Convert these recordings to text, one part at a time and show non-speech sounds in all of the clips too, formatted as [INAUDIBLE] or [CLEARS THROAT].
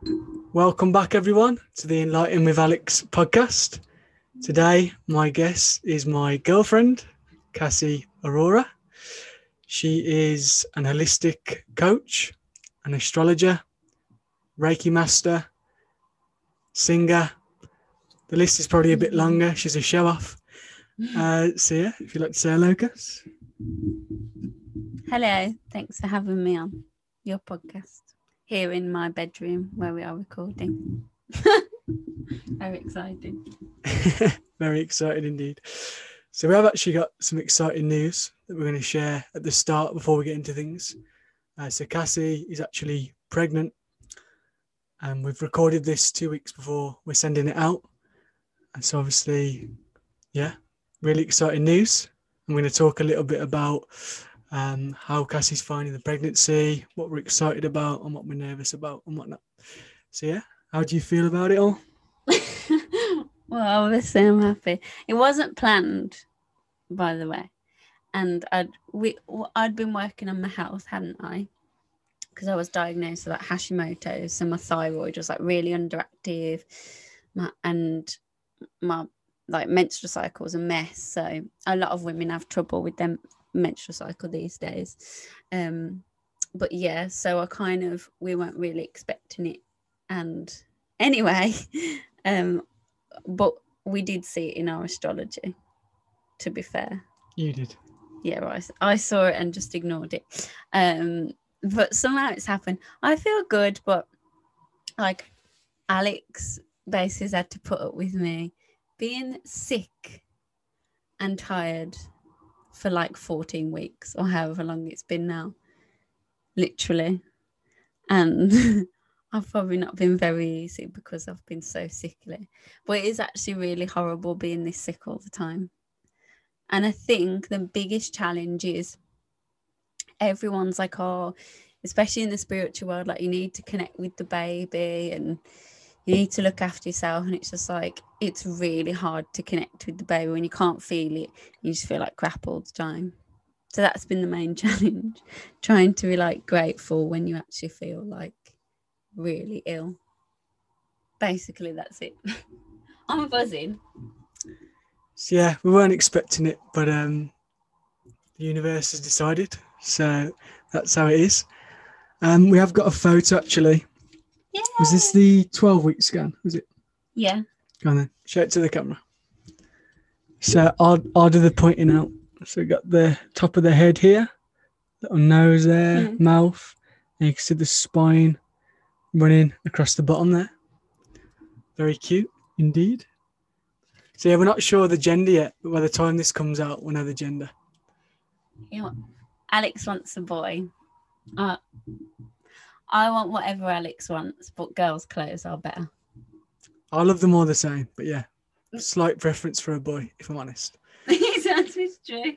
Welcome back, everyone, to the Enlighten with Alex podcast. Today, my guest is my girlfriend, Cassie Aurora. She is an holistic coach, an astrologer, Reiki master, singer. The list is probably a bit longer. She's a show off. Uh, so, yeah, if you'd like to say hello, Cass. Hello, thanks for having me on your podcast here in my bedroom where we are recording. [LAUGHS] Very exciting. [LAUGHS] Very excited indeed. So we have actually got some exciting news that we're going to share at the start before we get into things. Uh, so Cassie is actually pregnant, and we've recorded this two weeks before we're sending it out. And so obviously, yeah, really exciting news. I'm going to talk a little bit about um, how Cassie's finding the pregnancy, what we're excited about, and what we're nervous about, and whatnot. So yeah, how do you feel about it all? [LAUGHS] well, obviously, I'm happy. It wasn't planned, by the way, and I'd we I'd been working on my health, hadn't I? Because I was diagnosed with like Hashimoto's, so my thyroid was like really underactive, my, and my like menstrual cycle was a mess. So a lot of women have trouble with them menstrual cycle these days. Um, but yeah, so I kind of we weren't really expecting it, and anyway, [LAUGHS] um, but we did see it in our astrology. To be fair, you did. Yeah, right. I saw it and just ignored it. Um, but somehow it's happened. I feel good, but like Alex basically had to put up with me being sick and tired for like 14 weeks or however long it's been now. Literally. And [LAUGHS] I've probably not been very easy because I've been so sickly. But it is actually really horrible being this sick all the time. And I think the biggest challenge is everyone's like, oh, especially in the spiritual world, like you need to connect with the baby and you need to look after yourself and it's just like it's really hard to connect with the baby when you can't feel it. You just feel like crap all the time. So that's been the main [LAUGHS] challenge trying to be like grateful when you actually feel like really ill. Basically that's it. [LAUGHS] I'm buzzing. So yeah we weren't expecting it but um the universe has decided. So that's how it is. Um we have got a photo actually yeah. Was this the 12 week scan? Was it? Yeah. Go on then. Show it to the camera. So I'll, I'll do the pointing out. So we got the top of the head here, little nose there, mm. mouth, and you can see the spine running across the bottom there. Very cute indeed. So yeah, we're not sure the gender yet, but by the time this comes out, we'll know the gender. You know, Alex wants a boy. Uh, I want whatever Alex wants, but girls' clothes are better. I love them all the same, but yeah, mm. slight preference for a boy, if I'm honest. [LAUGHS] That's true.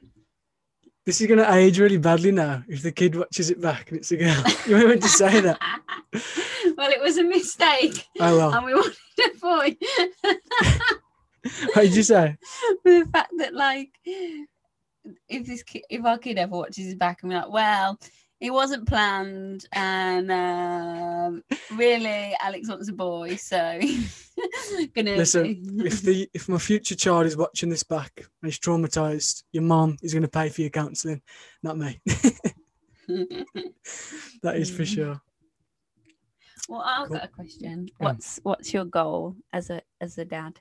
This is going to age really badly now if the kid watches it back and it's a girl. [LAUGHS] you were meant to say that. [LAUGHS] well, it was a mistake. Oh, well. And we wanted a boy. what did you say? the fact that, like, if this kid, if our kid ever watches it back and we're like, well, it wasn't planned and um, really alex wants a boy so [LAUGHS] gonna listen [LAUGHS] if the if my future child is watching this back and he's traumatized your mom is going to pay for your counseling not me. [LAUGHS] That is for sure. Well i've cool. got a question. What's what's your goal as a as a dad?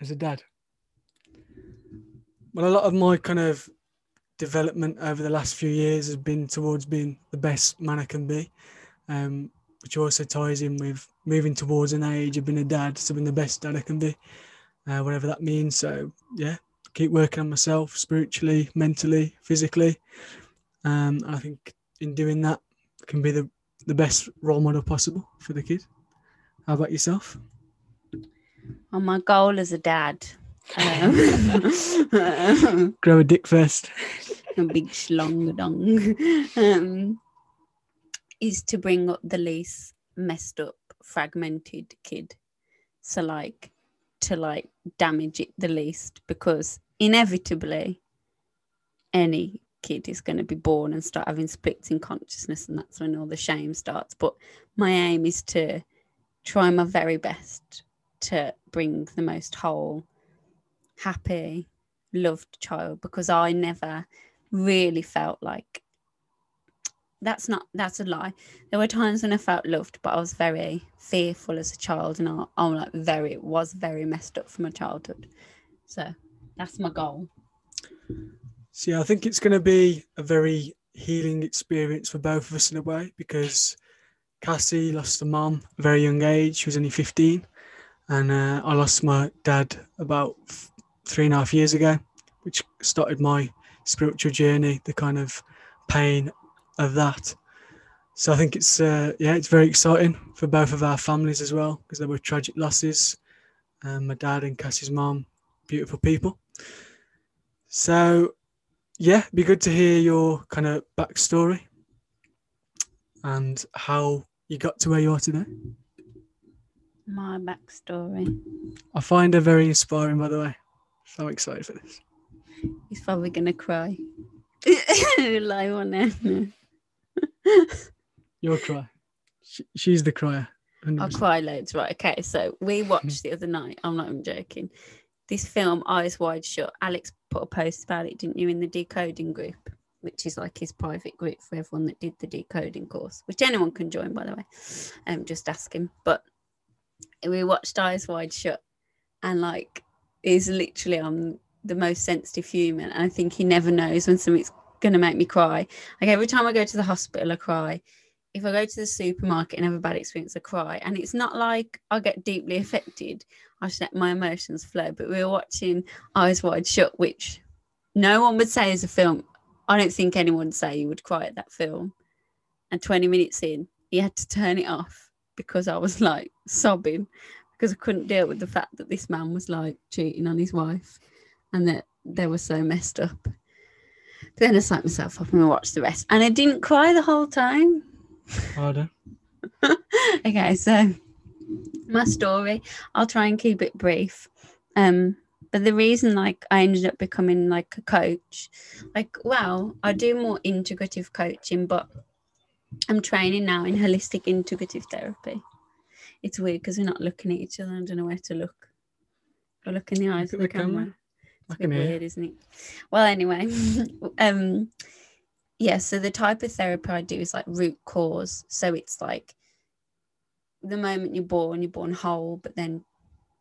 As a dad? Well a lot of my kind of development over the last few years has been towards being the best man I can be, um, which also ties in with moving towards an age of being a dad, so being the best dad I can be, uh, whatever that means. So yeah, keep working on myself spiritually, mentally, physically, um, I think in doing that, I can be the the best role model possible for the kid. How about yourself? Well, my goal as a dad um, [LAUGHS] Grow a dick first. [LAUGHS] a big schlong dong. Um, is to bring up the least messed up, fragmented kid. So like to like damage it the least because inevitably any kid is going to be born and start having splits in consciousness and that's when all the shame starts but my aim is to try my very best to bring the most whole, happy, loved child because I never really felt like that's not that's a lie. There were times when I felt loved, but I was very fearful as a child, and I, I'm like very was very messed up from my childhood. So that's my goal. So yeah, I think it's going to be a very healing experience for both of us in a way because Cassie lost at a very young age. She was only 15, and uh, I lost my dad about three and a half years ago, which started my spiritual journey. The kind of pain of that. So I think it's uh, yeah, it's very exciting for both of our families as well because there were tragic losses. Um, my dad and Cassie's mom, beautiful people. So yeah, be good to hear your kind of backstory and how you got to where you are today. My backstory. I find her very inspiring, by the way. So excited for this. He's probably gonna cry. [LAUGHS] Live on there. You'll cry. She, she's the crier. 100%. I'll cry loads. Right. Okay. So we [LAUGHS] watched the other night. I'm not even joking. This film, Eyes Wide Shut. Alex put a post about it, didn't you, in the decoding group, which is like his private group for everyone that did the decoding course, which anyone can join, by the way. Um, just ask him. But we watched Eyes Wide Shut, and like, is literally on the most sensitive human. And I think he never knows when something's gonna make me cry. Like every time I go to the hospital, I cry. If I go to the supermarket and have a bad experience, I cry. And it's not like I get deeply affected. I just let my emotions flow. But we were watching Eyes Wide Shut, which no one would say is a film. I don't think anyone would say you would cry at that film. And 20 minutes in, he had to turn it off because I was like sobbing because I couldn't deal with the fact that this man was like cheating on his wife and that they were so messed up. Then I psyched myself up and watched the rest. And I didn't cry the whole time. Pardon? [LAUGHS] okay, so my story, I'll try and keep it brief. Um, but the reason like I ended up becoming like a coach, like wow, I do more integrative coaching, but I'm training now in holistic integrative therapy. It's weird because we're not looking at each other. I don't know where to look. I look in the eyes of the the camera. camera. It's a bit weird, isn't it? Well, anyway, [LAUGHS] um, yeah. So the type of therapy I do is like root cause. So it's like the moment you're born, you're born whole, but then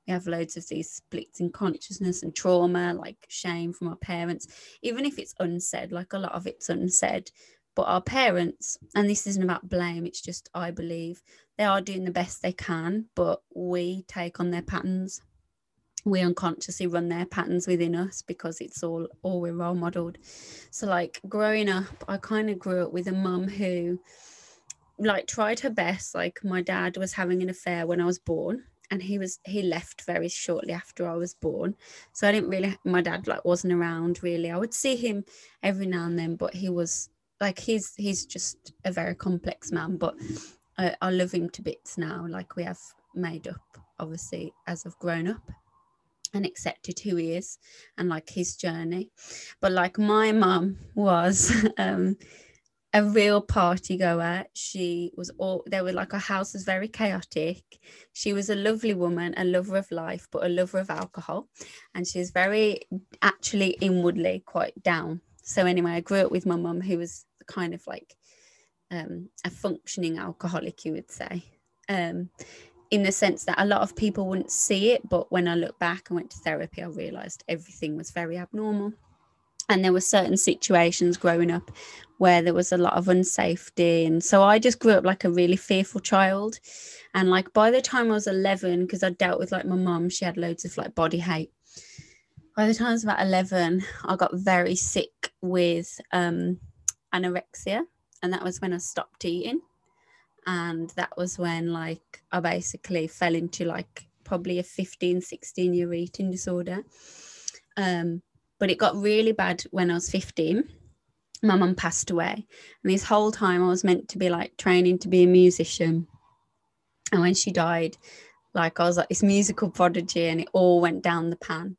we have loads of these splits in consciousness and trauma, like shame from our parents, even if it's unsaid. Like a lot of it's unsaid, but our parents, and this isn't about blame. It's just I believe they are doing the best they can, but we take on their patterns. We unconsciously run their patterns within us because it's all all we're role modeled so like growing up i kind of grew up with a mum who like tried her best. Like my dad was having an affair when i was born and he was he left very shortly after i was born. So i didn't really my dad like wasn't around really. I would see him every now and then but he was like he's he's just a very complex man but I, love him to bits now like we have made up obviously as i've grown up and accepted who he is and like his journey. But like my mum was [LAUGHS] um a real party goer. She was all there were like her house was very chaotic. She was a lovely woman, a lover of life, but a lover of alcohol. And she was very actually inwardly quite down. So anyway, I grew up with my mum who was kind of like um a functioning alcoholic, you would say. Um in the sense that a lot of people wouldn't see it but when i look back and went to therapy i realized everything was very abnormal. And there were certain situations growing up where there was a lot of unsafety. And so i just grew up like a really fearful child. And like by the time i was 11 because i dealt with like my mum she had loads of like body hate. By the time i was about 11 i got very sick with um anorexia and that was when i stopped eating. And that was when like i basically fell into like probably a 15 16 year eating disorder. Um but it got really bad when i was 15 my mum passed away. And this whole time i was meant to be like training to be a musician. And when she died like i was like this musical prodigy and it all went down the pan.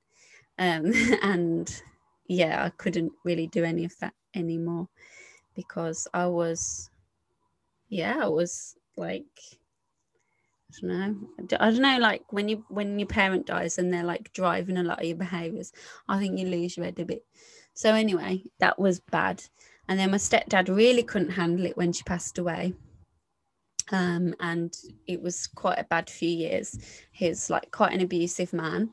Um [LAUGHS] and yeah i couldn't really do any of that anymore because i was yeah, I was like I don't know. I don't know. Like when you when your parent dies and they're like driving a lot of your behaviors, I think you lose your head a bit. So anyway, that was bad. And then my stepdad really couldn't handle it when she passed away. Um, and it was quite a bad few years. He's like quite an abusive man.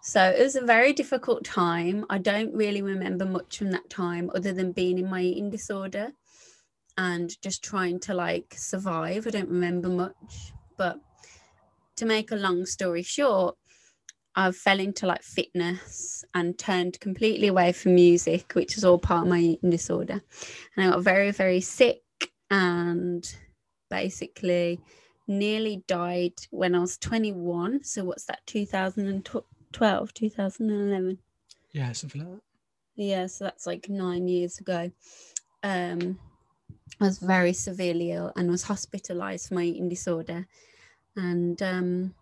So it was a very difficult time. I don't really remember much from that time other than being in my eating disorder and just trying to like survive. I don't remember much. But to make a long story short, I fell into like fitness and turned completely away from music, which is all part of my eating disorder. And I got very, very sick and basically nearly died when I was 21. So what's that, 2012, 2011? Yeah, something like that. Yeah, so that's like nine years ago. Um, I was very severely ill and was hospitalized for my eating disorder. And um,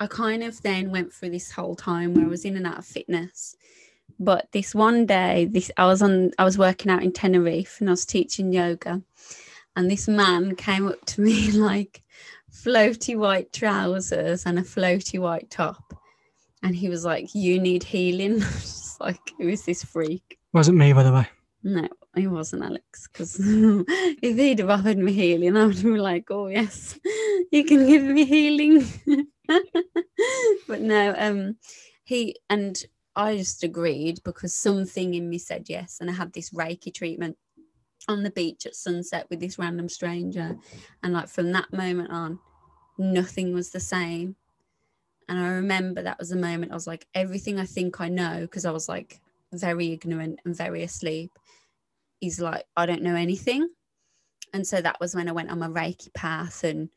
I kind of then went through this whole time where I was in and out of fitness. But this one day, this I was on I was working out in Tenerife and I was teaching yoga. And this man came up to me [LAUGHS] like floaty white trousers and a floaty white top. And he was like, You need healing. [LAUGHS] Just like, who is this freak? Wasn't me, by the way. No, he wasn't Alex. Because [LAUGHS] if he'd have offered me healing, I would be like, "Oh yes, [LAUGHS] you can give me healing." but no, um, he and I just agreed because something in me said yes, and I had this Reiki treatment on the beach at sunset with this random stranger, and like from that moment on, nothing was the same. And I remember that was the moment I was like, everything I think I know, because I was like very ignorant and very asleep is like I don't know anything. And so that was when I went on my Reiki path and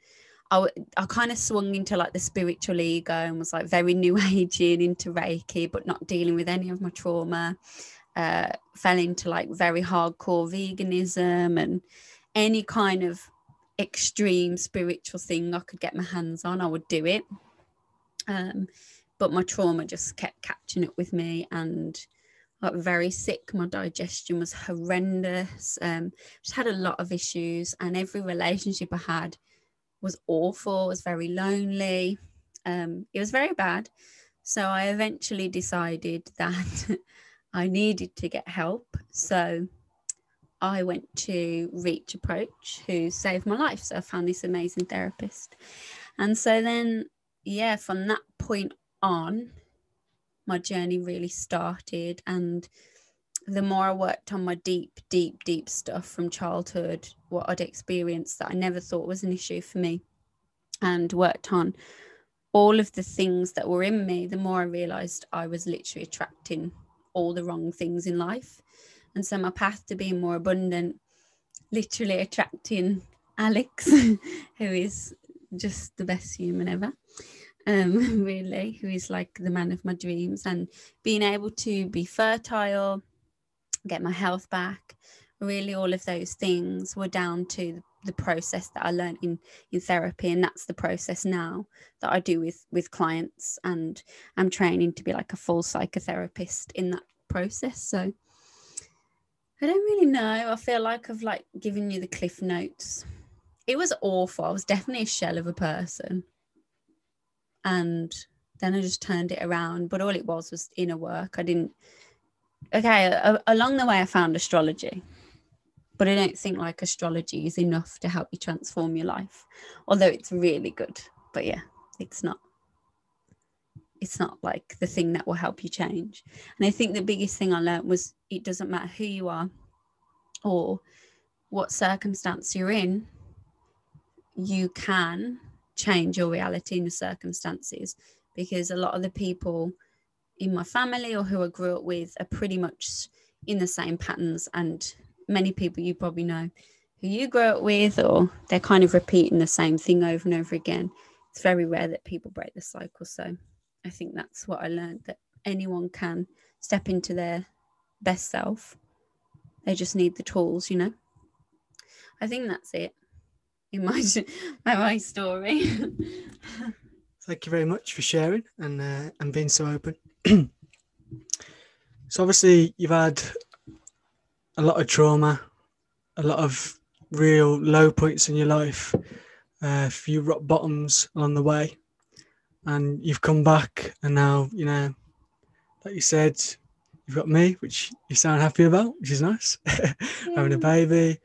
I, I kind of swung into like the spiritual ego and was like very new [LAUGHS] agey and into Reiki, but not dealing with any of my trauma. Uh, fell into like very hardcore veganism and any kind of extreme spiritual thing I could get my hands on, I would do it. Um, but my trauma just kept catching up with me and I got very sick. My digestion was horrendous. Um, just had a lot of issues, and every relationship I had was awful. was very lonely. Um, it was very bad. So I eventually decided that [LAUGHS] I needed to get help. So I went to Reach Approach, who saved my life. So I found this amazing therapist. And so then, yeah, from that point on, my journey really started. And the more I worked on my deep, deep, deep stuff from childhood, what I'd experienced that I never thought was an issue for me, and worked on all of the things that were in me, the more I realized I was literally attracting all the wrong things in life. And so my path to being more abundant, literally attracting Alex, [LAUGHS] who is just the best human ever um, [LAUGHS] really, who is like the man of my dreams, and being able to be fertile, get my health back, really, all of those things were down to the process that I learned in in therapy, and that's the process now that I do with with clients, and I'm training to be like a full psychotherapist in that process. So I don't really know. I feel like I've like given you the cliff notes. It was awful. I was definitely a shell of a person and then I just turned it around. But all it was was inner work. I didn't. Okay, a, along the way, I found astrology, but I don't think like astrology is enough to help you transform your life. Although it's really good, but yeah, it's not. It's not like the thing that will help you change. And I think the biggest thing I learned was it doesn't matter who you are or what circumstance you're in, you can change your reality and your circumstances because a lot of the people in my family or who I grew up with are pretty much in the same patterns. And many people you probably know who you grew up with or they're kind of repeating the same thing over and over again. It's very rare that people break the cycle. So i think that's what i learned that anyone can step into their best self. They just need the tools you know? I think that's it in [LAUGHS] my my story. [LAUGHS] Thank you very much for sharing and uh, and being so open. [CLEARS THROAT] so obviously you've had a lot of trauma, a lot of real low points in your life. a few rock bottoms along the way, and you've come back, and now you know, like you said, you've got me, which you sound happy about, which is nice. [LAUGHS] Having a baby,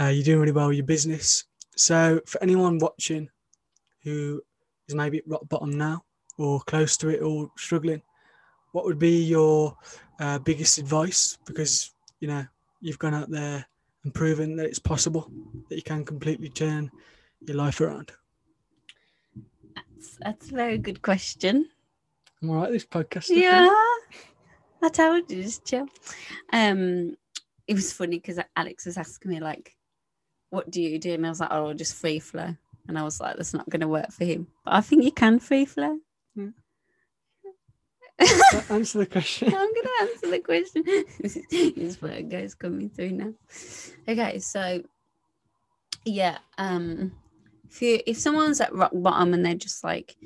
uh, you're doing really well with your business. So, for anyone watching who is maybe at rock bottom now, or close to it, or struggling, what would be your uh, biggest advice? Because you know you've gone out there and proven that it's possible that you can completely turn your life around. That's, that's a very good question. I'm all right. This podcast. Yeah, I told you, just chill. Um, it was funny because Alex was asking me like, "What do you do?" And I was like, "Oh, just free flow." And I was like, "That's not going to work for him." But I think you can free flow. Yeah. [LAUGHS] answer the question. I'm gonna answer the question. [LAUGHS] Is His Virgo's coming through now. Okay, so yeah, um, if you if someone's at rock bottom and they're just like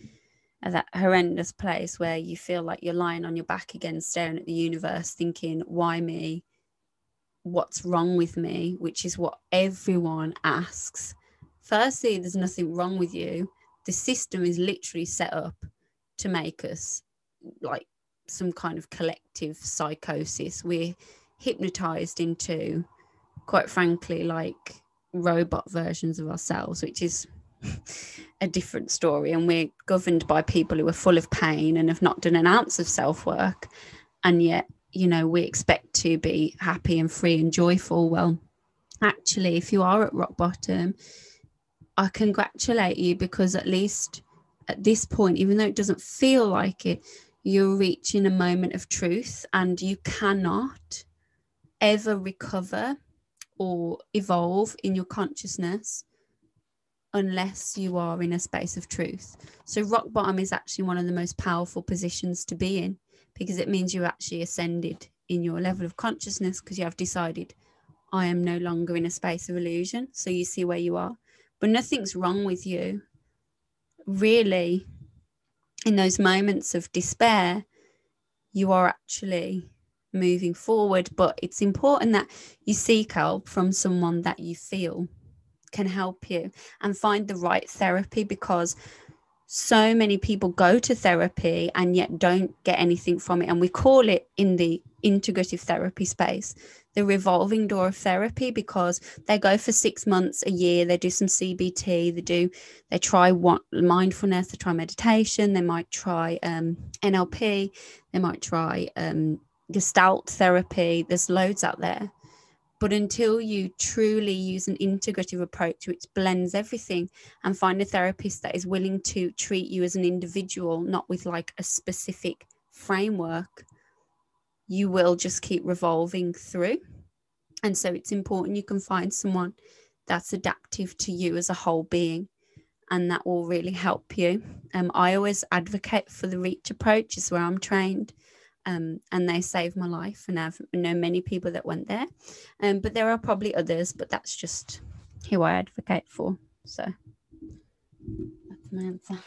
at that horrendous place where you feel like you're lying on your back again, staring at the universe, thinking, "Why me? What's wrong with me?" Which is what everyone asks. Firstly, there's nothing wrong with you. The system is literally set up to make us like some kind of collective psychosis. We're hypnotized into, quite frankly, like robot versions of ourselves, which is [LAUGHS] a different story. And we're governed by people who are full of pain and have not done an ounce of self work. And yet, you know, we expect to be happy and free and joyful. Well, actually, if you are at rock bottom, I congratulate you because at least at this point, even though it doesn't feel like it, you're reaching a moment of truth and you cannot ever recover or evolve in your consciousness unless you are in a space of truth. So, rock bottom is actually one of the most powerful positions to be in because it means you actually ascended in your level of consciousness because you have decided, I am no longer in a space of illusion. So, you see where you are, but nothing's wrong with you. Really, in those moments of despair, you are actually moving forward. But it's important that you seek help from someone that you feel can help you and find the right therapy because so many people go to therapy and yet don't get anything from it. And we call it in the integrative therapy space the revolving door of therapy because they go for six months, a year, they do some CBT, they do, they try what mindfulness, they try meditation, they might try um, NLP, they might try um, Gestalt therapy. There's loads out there. But until you truly use an integrative approach which blends everything and find a therapist that is willing to treat you as an individual, not with like a specific framework, you will just keep revolving through. And so it's important you can find someone that's adaptive to you as a whole being and that will really help you. Um, I always advocate for the reach approach, is where I'm trained. Um, and they saved my life, and I've known many people that went there. Um, but there are probably others, but that's just who I advocate for. So that's my answer.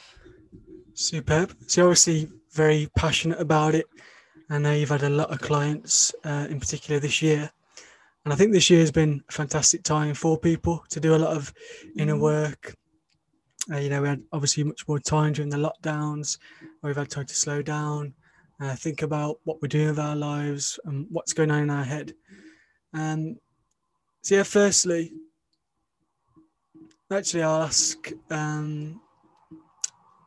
Superb. So obviously very passionate about it. I know you've had a lot of clients, uh, in particular this year, and I think this year has been a fantastic time for people to do a lot of inner work. Uh, you know, we had obviously much more time during the lockdowns, where we've had time to slow down, uh, think about what we're doing with our lives and what's going on in our head. Um, so yeah, firstly, actually, I'll ask, um,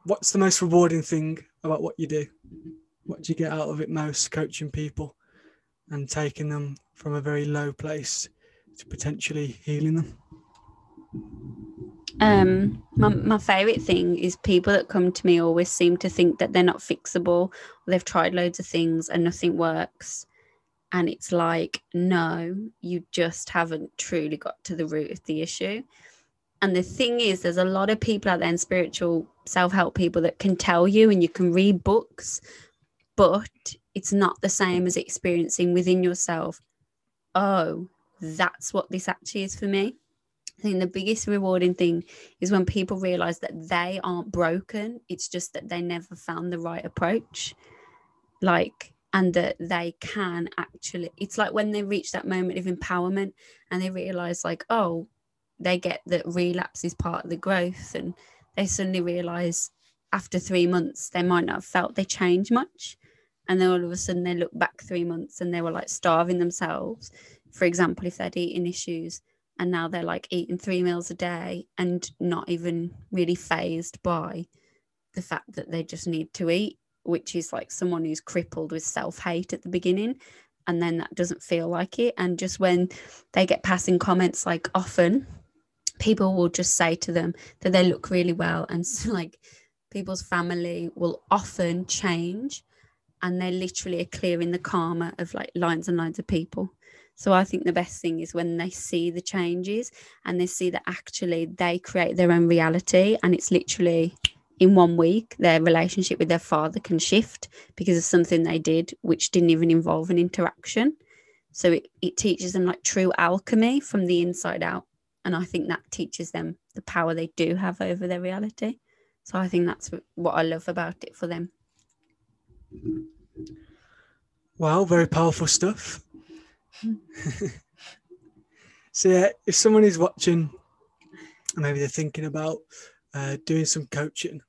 what's the most rewarding thing about what you do? What do you get out of it most, coaching people and taking them from a very low place to potentially healing them? Um, my, my favorite thing is people that come to me always seem to think that they're not fixable. They've tried loads of things and nothing works. And it's like, no, you just haven't truly got to the root of the issue. And the thing is, there's a lot of people out there in spiritual self help people that can tell you, and you can read books, but it's not the same as experiencing within yourself, oh, that's what this actually is for me. I think the biggest rewarding thing is when people realize that they aren't broken. It's just that they never found the right approach. Like, and that they can actually, it's like when they reach that moment of empowerment and they realize, like, oh, they get that relapse is part of the growth and they suddenly realize after three months they might not have felt they change much and then all of a sudden they look back three months and they were like starving themselves for example if they'd eating issues and now they're like eating three meals a day and not even really phased by the fact that they just need to eat which is like someone who's crippled with self-hate at the beginning and then that doesn't feel like it. And just when they get passing comments like often people will just say to them that they look really well and so [LAUGHS] like people's family will often change and they're literally clearing the karma of like lines and lines of people so i think the best thing is when they see the changes and they see that actually they create their own reality and it's literally in one week their relationship with their father can shift because of something they did which didn't even involve an interaction. So it, it teaches them like true alchemy from the inside out and i think that teaches them the power they do have over their reality. So i think that's what i love about it for them. Wow very powerful stuff [LAUGHS] so yeah if someone is watching maybe they're thinking about uh, doing some coaching,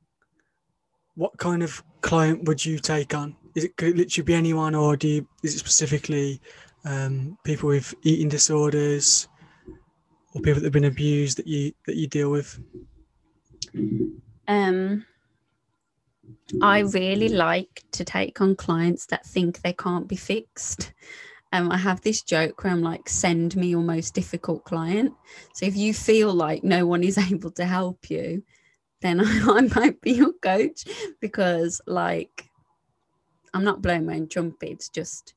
what kind of client would you take on? Is it could it literally be anyone, or do you, is it specifically um, people with eating disorders or people that have been abused that you that you deal with? Um, I really like to take on clients that think they can't be fixed. Um, I have this joke where I'm like, send me your most difficult client. So if you feel like no one is [LAUGHS] able to help you, then I, [LAUGHS] I might be your coach because, like, I'm not blowing my own trumpet. It's just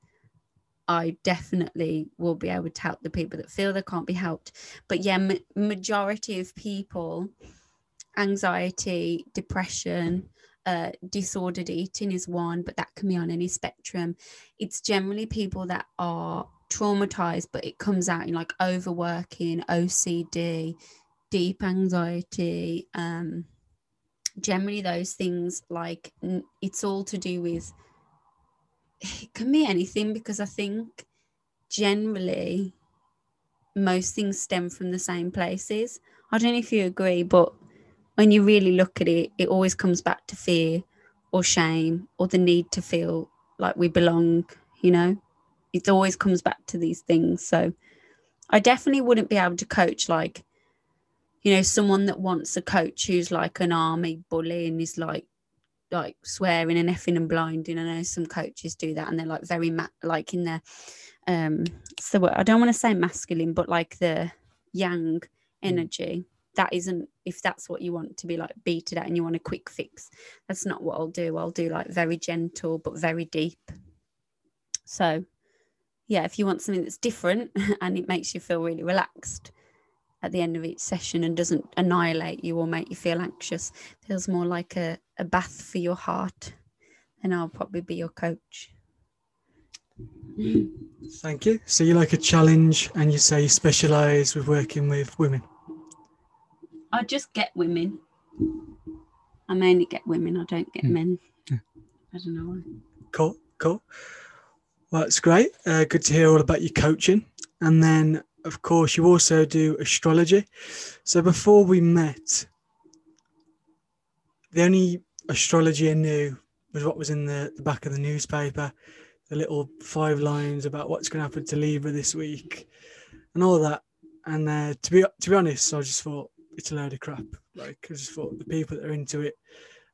I definitely will be able to help the people that feel they can't be helped. But yeah, ma- majority of people, anxiety, depression, uh, disordered eating is one, but that can be on any spectrum. It's generally people that are traumatized, but it comes out in like overworking, OCD, deep anxiety, um, generally those things like it's all to do with it can be anything because I think generally most things stem from the same places. I don't know if you agree, but when you really look at it, it always comes back to fear or shame or the need to feel like we belong, you know? It always comes back to these things. So I definitely wouldn't be able to coach like you know, someone that wants a coach who's like an army bully and is like like swearing and effing and blinding. I know some coaches do that and they're like very ma- like in their um so I don't want to say masculine, but like the yang mm. energy. That isn't if that's what you want to be like beat it at and you want a quick fix. That's not what I'll do. I'll do like very gentle but very deep. So yeah, if you want something that's different [LAUGHS] and it makes you feel really relaxed, at the end of each session and doesn't annihilate you or make you feel anxious, feels more like a, a bath for your heart, then I'll probably be your coach. Thank you. So you like a challenge and you say you specialise with working with women? I just get women. I mainly get women, I don't get mm. men. Yeah. I don't know why. Cool, cool. Well, that's great. Uh, good to hear all about your coaching. And then of course, you also do astrology. So before we met, the only astrology I knew was what was in the, the back of the newspaper, the little five lines about what's going to happen to Libra this week, and all that. And uh, to be to be honest, I just thought it's a load of crap. Like I just thought the people that are into it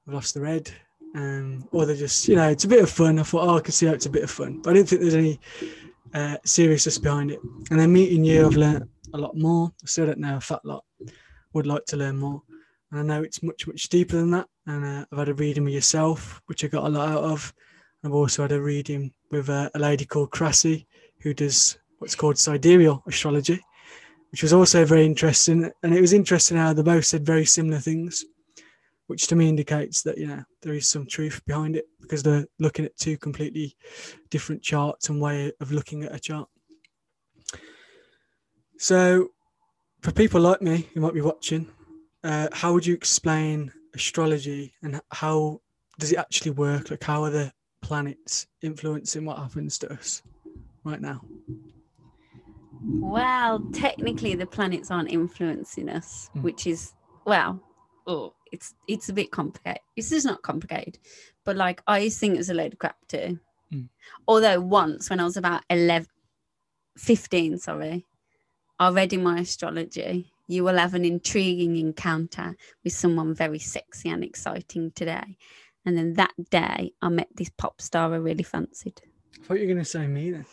have lost their head, um, or they're just you know it's a bit of fun. I thought oh I can see how it's a bit of fun, but I didn't think there's any uh, seriousness behind it. And then meeting you, I've learned a lot more. I still don't know a fat lot. Would like to learn more. And I know it's much, much deeper than that. And uh, I've had a reading with yourself, which I got a lot out of. I've also had a reading with uh, a lady called Krassi, who does what's called sidereal astrology, which was also very interesting. And it was interesting how they both said very similar things which to me indicates that you know there is some truth behind it because they're looking at two completely different charts and way of looking at a chart. So, for people like me who might be watching, uh, how would you explain astrology and how does it actually work? Like, how are the planets influencing what happens to us right now? Well, technically, the planets aren't influencing us, Mm. which is well, oh, it's it's a bit complicated. This is not complicated, but like I used to think it was a load of crap too. Mm. Although once, when I was about 11, 15, sorry, I read in my astrology, you will have an intriguing encounter with someone very sexy and exciting today. And then that day, I met this pop star I really fancied. I thought you were going to say me then.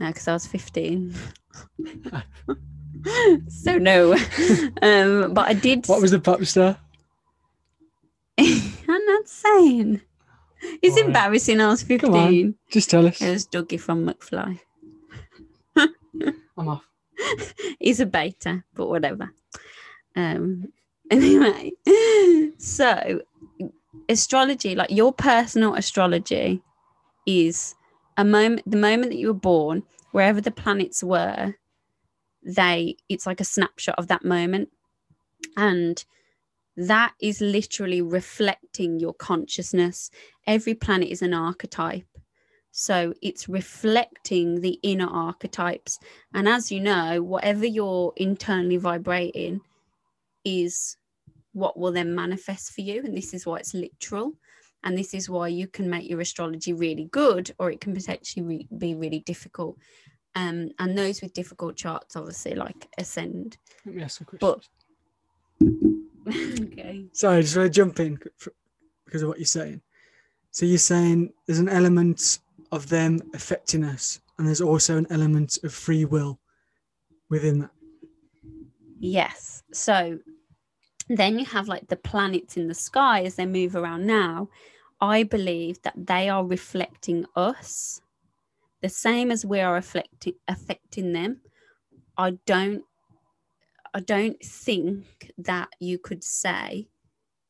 No, because I was 15. [LAUGHS] [LAUGHS] so no. um, but I did. What was the pop star? [LAUGHS] I'm not saying. It's embarrassing. I was Come on. 15. Just tell us. It was Dougie from McFly. I'm off. [LAUGHS] He's a beta, but whatever. Um, anyway, so astrology, like your personal astrology, is a moment. The moment that you were born, wherever the planets were, they it's like a snapshot of that moment, and that is literally reflecting your consciousness. Every planet is an archetype. So it's reflecting the inner archetypes. And as you know, whatever you're internally vibrating is what will then manifest for you. And this is why it's literal. And this is why you can make your astrology really good, or it can potentially re- be really difficult. Um, and those with difficult charts, obviously, like ascend. Let me ask a question. But- [LAUGHS] okay. Sorry, I just want to jump in f- because of what you're saying. So you're saying there's an element of them affecting us, and there's also an element of free will within that. Yes. So then you have like the planets in the sky as they move around now. I believe that they are reflecting us the same as we are affecting affecting them. I don't I don't think that you could say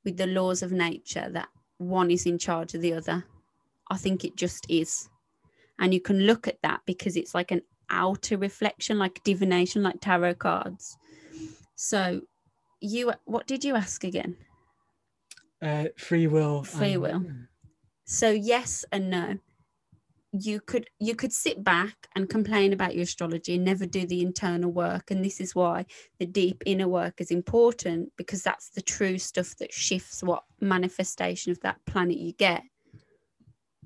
with the laws of nature that one is in charge of the other. I think it just is. And you can look at that because it's like an outer reflection, like divination, like tarot cards. So you what did you ask again? Uh, free will. Free and- will. So yes and no. You could you could sit back and complain about your astrology and never do the internal work. And this is why the deep inner work is important because that's the true stuff that shifts what manifestation of that planet you get.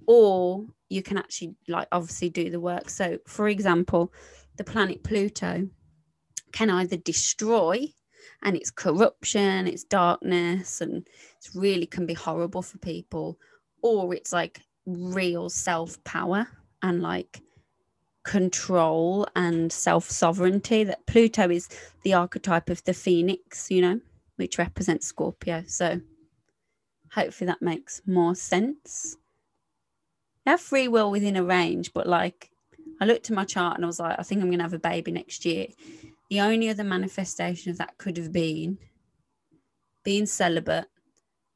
Or you can actually like obviously do the work. So for example, the planet Pluto can either destroy and it's corruption, it's darkness, and it's really can be horrible for people, or it's like real self power and like control and self sovereignty. That Pluto is the archetype of the phoenix, you know, which represents Scorpio. So hopefully that makes more sense. You have free will within a range, but like I looked at my chart and I was like, I think I'm gonna have a baby next year. The only other manifestation of that could have been being celibate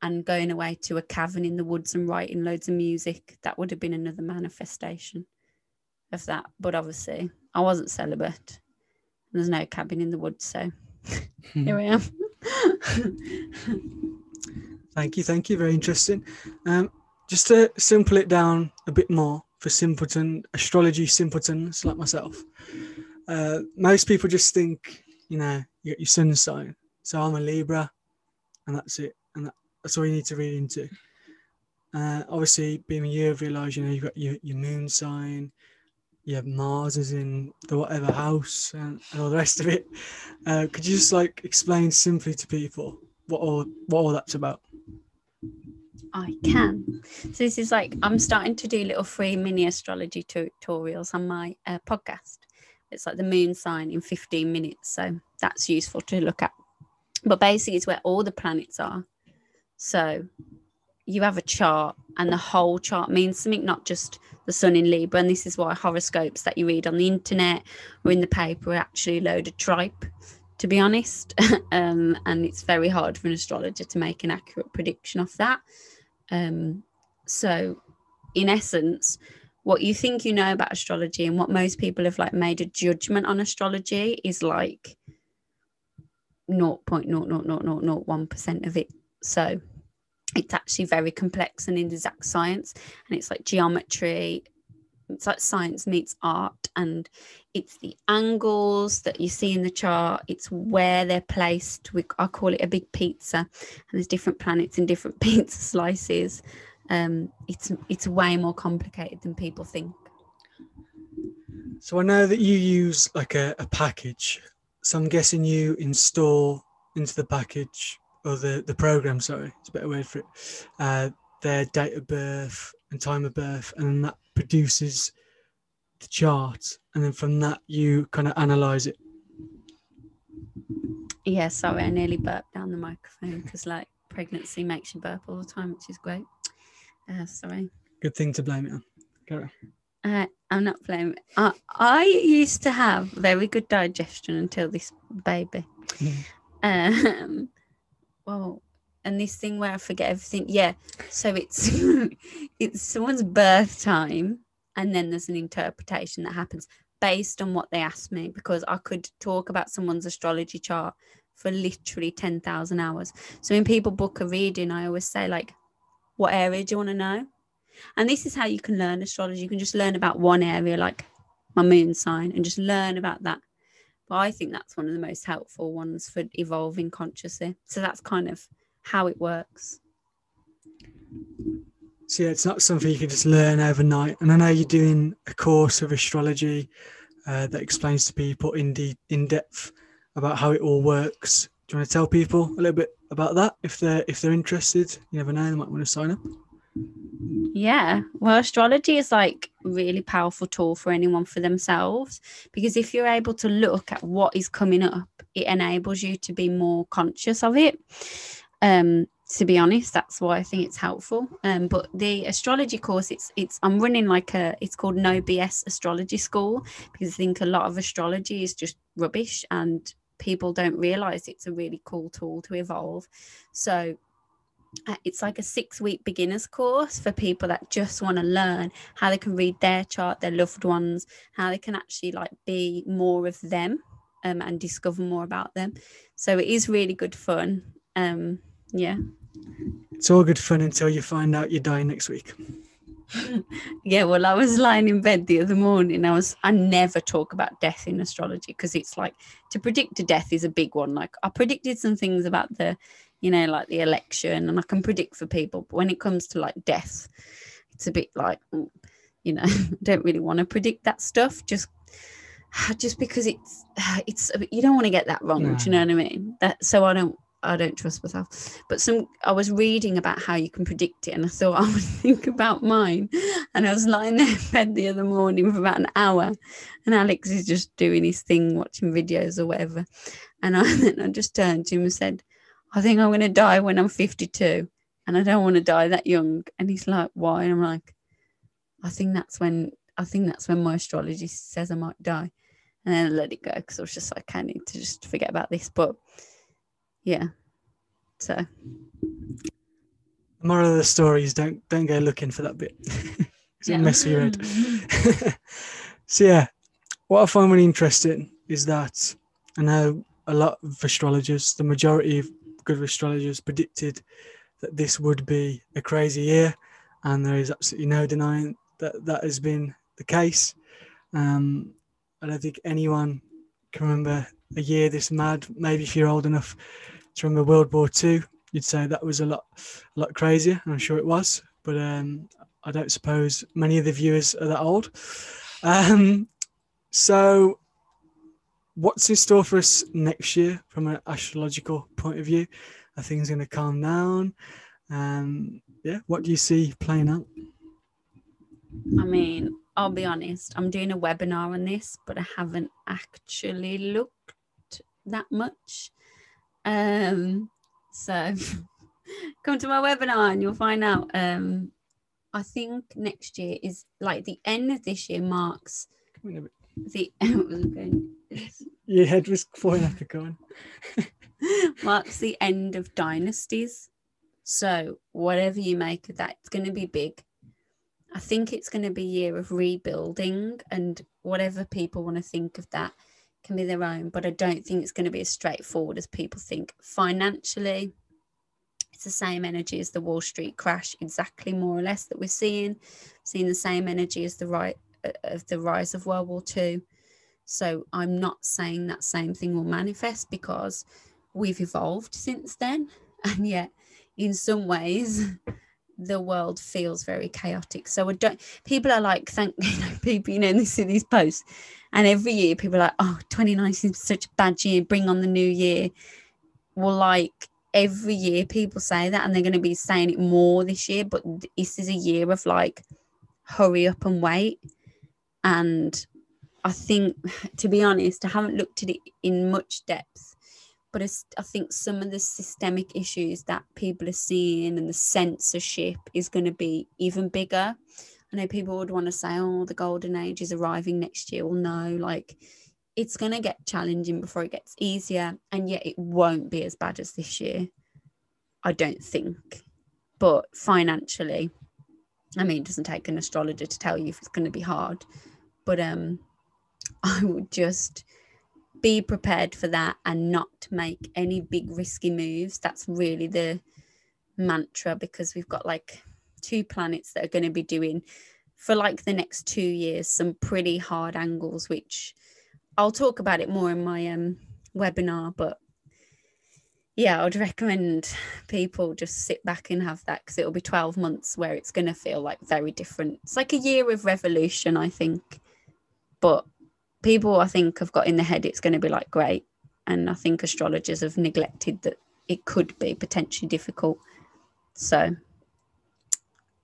and going away to a cavern in the woods and writing loads of music. That would have been another manifestation of that. But obviously, I wasn't celibate. There's no cabin in the woods, so here I am. Thank you, thank you. Very interesting. Um, just to simple it down a bit more for simpleton astrology simpletons like myself. Uh, most people just think, you know, you got your sun sign. So I'm a Libra, and that's it, and that, that's all you need to read into. Uh, obviously, being a year, I've realised, you know, you've got your, your moon sign, you have Mars is in the whatever house, and, and all the rest of it. Uh, could you just like explain simply to people what all what all that's about? I can. So this is like I'm starting to do little free mini astrology tutorials on my uh, podcast. It's like the moon sign in 15 minutes, so that's useful to look at. But basically, it's where all the planets are. So you have a chart, and the whole chart means something, not just the sun in Libra. And this is why horoscopes that you read on the internet or in the paper are actually a load of tripe, to be honest. [LAUGHS] um, and it's very hard for an astrologer to make an accurate prediction of that. Um, so, in essence, what you think you know about astrology and what most people have like made a judgment on astrology is like 0.00001% of it. So, it's actually very complex and in exact science, and it's like geometry, it's like science meets art and it's the angles that you see in the chart it's where they're placed we, i call it a big pizza and there's different planets in different [LAUGHS] pizza slices um, it's it's way more complicated than people think So I know that you use like a, a package. So I'm guessing you install into the package or the, the program, sorry, it's a better word for it, uh, their date of birth and time of birth, and then that produces the chart. And then from that, you kind of analyze it. yeah sorry i nearly burped down the microphone because like pregnancy makes you burp all the time which is great uh, sorry Good thing to blame it on. Carry on. Uh, I'm not blaming. I, I used to have very good digestion until this baby. Um, well, and this thing where I forget everything. Yeah, so it's [LAUGHS] it's someone's birth time, and then there's an interpretation that happens based on what they ask me because I could talk about someone's astrology chart for literally ten thousand hours. So when people book a reading, I always say like, "What area do you want to know?" And this is how you can learn astrology. You can just learn about one area, like my moon sign, and just learn about that. But I think that's one of the most helpful ones for evolving consciously. So that's kind of how it works. So yeah, it's not something you can just learn overnight. And I know you're doing a course of astrology uh, that explains to people in de- in depth about how it all works. Do you want to tell people a little bit about that if they're if they're interested? You never know, they might want to sign up. Yeah. Well, astrology is like really powerful tool for anyone for themselves because if you're able to look at what is coming up, it enables you to be more conscious of it. Um, to be honest, that's why I think it's helpful. Um, but the astrology course, it's it's I'm running like a it's called No BS Astrology School because I think a lot of astrology is just rubbish and people don't realize it's a really cool tool to evolve. So uh, it's like a six week beginners course for people that just want to learn how they can read their chart their loved ones how they can actually like be more of them um, and discover more about them so it is really good fun um yeah It's all good fun until you find out you're dying next week. [LAUGHS] yeah well i was lying in bed the other morning. I was i never talk about death in astrology because it's like to predict a death is a big one. Like i predicted some things about the you know like the election and i can predict for people but when it comes to like death it's a bit like you know I [LAUGHS] don't really want to predict that stuff just [SIGHS] just because it's [SIGHS] it's you don't want to get that wrong do you know what i mean? That so i don't I don't trust myself. But some I was reading about how you can predict it and I thought [LAUGHS] I would think about mine. And I was lying there in bed the other morning for about an hour and Alex is just doing his thing, watching videos or whatever. And I [LAUGHS] I just turned to him and said, I think I'm gonna die when I'm 52 and I don't want to die that young. And he's like, Why? And I'm like, I think that's when I think that's when my astrology says I might die. And then I let it go because I was just like, I need to just forget about this. But yeah. So The moral of the story is don't don't go looking for that bit. [LAUGHS] it's yeah. a messy head. [LAUGHS] [LAUGHS] so yeah, what I find really interesting is that I know a lot of astrologers, the majority of good astrologers predicted that this would be a crazy year, and there is absolutely no denying that that has been the case. Um, I don't think anyone can remember a year this mad. Maybe if you're old enough to remember World War Two, you'd say that was a lot, a lot crazier. I'm sure it was, but um, I don't suppose many of the viewers are that old. Um, so, what's in store for us next year from an astrological point of view? Are things going to calm down? Um, yeah, what do you see playing out? I mean, I'll be honest, I'm doing a webinar on this, but I haven't actually looked that much. Um, so [LAUGHS] come to my webinar and you'll find out. Um, I think next year is like the end of this year marks Come in a bit. the [LAUGHS] going, Your head was falling out the corner. [LAUGHS] marks the end of dynasties. So whatever you make of that, it's going to be big. I think it's going to be a year of rebuilding, and whatever people want to think of that can be their own. But I don't think it's going to be as straightforward as people think. Financially, it's the same energy as the Wall Street crash, exactly more or less that we're seeing. Seeing the same energy as the right uh, of the rise of World War II. So I'm not saying that same thing will manifest because we've evolved since then. [LAUGHS] And yet, in some ways, the world feels very chaotic. So I don't people are like, thank [LAUGHS] you know, people, you know, they see these posts. And every year people are like, oh, 2019 is such a bad year, bring on the new year. Well, like every year people say that and they're going to be saying it more this year, but this is a year of like hurry up and wait. And I think, [SIGHS] to be honest, I haven't looked at it in much depth, but I think some of the systemic issues that people are seeing and the censorship is going to be even bigger. I know people would want to say, oh, the golden age is arriving next year. Well, no, like it's going to get challenging before it gets easier. And yet it won't be as bad as this year, I don't think. But financially, I mean, it doesn't take an astrologer to tell you if it's going to be hard. But um, [LAUGHS] I would just be prepared for that and not make any big risky moves. That's really the mantra because we've got like two planets that are going to be doing for like the next two years some pretty hard angles, which I'll talk about it more in my um, webinar. But yeah, I would recommend people just sit back and have that because it'll be 12 months where it's going to feel like very different. It's like a year of revolution, I think. But people I think have got in the head it's going to be like great. And I think astrologers have neglected that it could be potentially difficult. So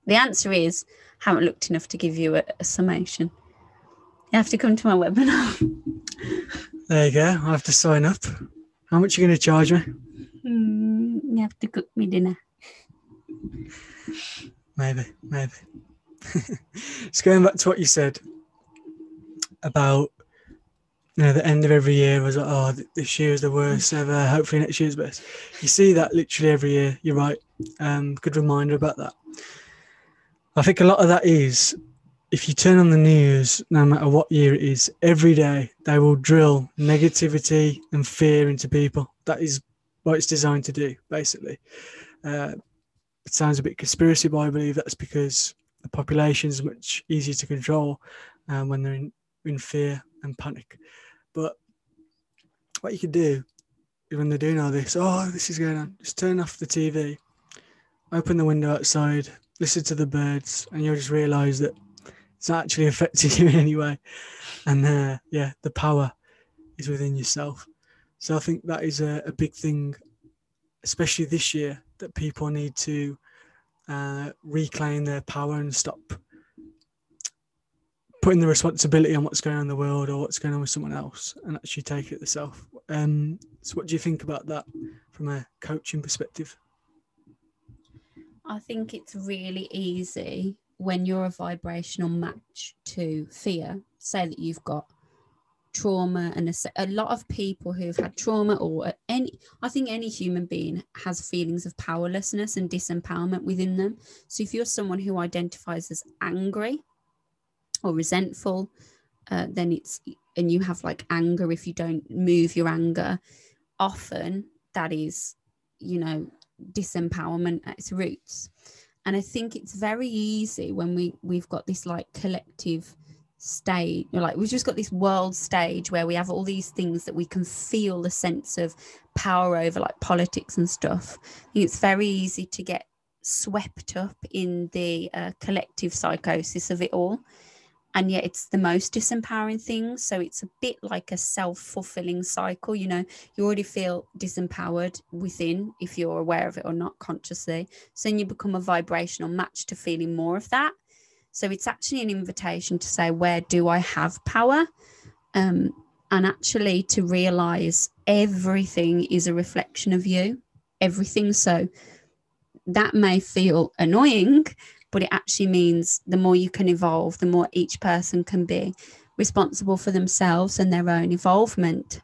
the answer is haven't looked enough to give you a, a summation. You have to come to my webinar. [LAUGHS] there you go. I have to sign up. How much are you going to charge me? Mm, you have to cook me dinner. Maybe, maybe. [LAUGHS] Just going back to what you said about you know, the end of every year was like, oh, this year is the worst ever. Hopefully next year's best. You see that literally every year. You're right. Um, good reminder about that. I think a lot of that is if you turn on the news, no matter what year it is, every day they will drill negativity and fear into people. That is what it's designed to do, basically. Uh, it sounds a bit conspiracy, but I believe that's because the population is much easier to control um, when they're in, in fear and panic. But what you could do when they're doing all this, oh, this is going on, just turn off the TV, open the window outside, listen to the birds, and you'll just realize that it's not actually [LAUGHS] affecting you in any way. And uh, yeah, the power is within yourself. So I think that is a, a big thing, especially this year, that people need to uh, reclaim their power and stop putting the responsibility on what's going on in the world or what's going on with someone else and actually take it yourself. Um, so, what do you think about that from a coaching perspective? I think it's really easy when you're a vibrational match to fear. Say that you've got trauma and a, a, lot of people who've had trauma or any i think any human being has feelings of powerlessness and disempowerment within them so if you're someone who identifies as angry or resentful, uh, then it's and you have like anger if you don't move your anger. Often that is, you know, disempowerment at its roots. And I think it's very easy when we we've got this like collective stage like we've just got this world stage where we have all these things that we can feel the sense of power over like politics and stuff it's very easy to get swept up in the uh, collective psychosis of it all and yet it's the most disempowering thing. So it's a bit like a self-fulfilling cycle you know you already feel disempowered within if you're aware of it or not consciously. So then you become a vibrational match to feeling more of that. So it's actually an invitation to say where do i have power? Um, and actually to realize everything is a reflection of you everything. So that may feel annoying but it actually means the more you can evolve, the more each person can be responsible for themselves and their own involvement,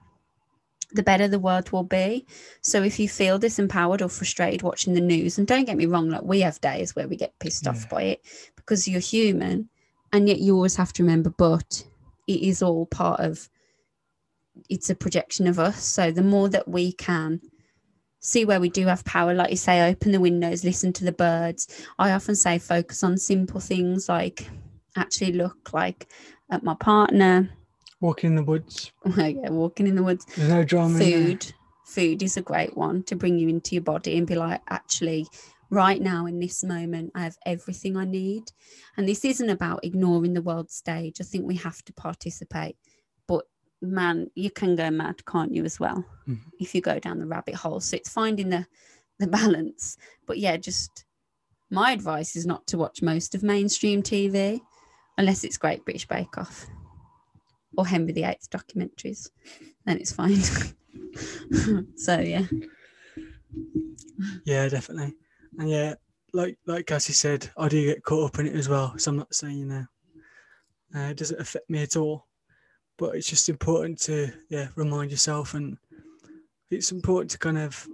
the better the world will be. So if you feel disempowered or frustrated watching the news, and don't get me wrong, like we have days where we get pissed yeah. off by it because you're human, and yet you always have to remember, but it is all part of it's a projection of us. So the more that we can see where we do have power like you say open the windows listen to the birds i often say focus on simple things like actually look like at my partner. Walking in the woods. [LAUGHS] yeah, walking in the woods. There's no drama. Food. Food is a great one to bring you into your body and be like, actually, right now in this moment, I have everything I need. And this isn't about ignoring the world stage. I think we have to participate. Man, you can go mad, can't you, as well, Mhm. if you go down the rabbit hole. So it's finding the the balance. But yeah, just my advice is not to watch most of mainstream TV unless it's Great British Bake Off or Henry VIII documentaries. Then it's fine. [LAUGHS] so yeah. Yeah, definitely. And yeah, like like Cassie said, I do get caught up in it as well. So I'm not saying you know uh, it doesn't affect me at all, but it's just important to yeah remind yourself, and it's important to kind of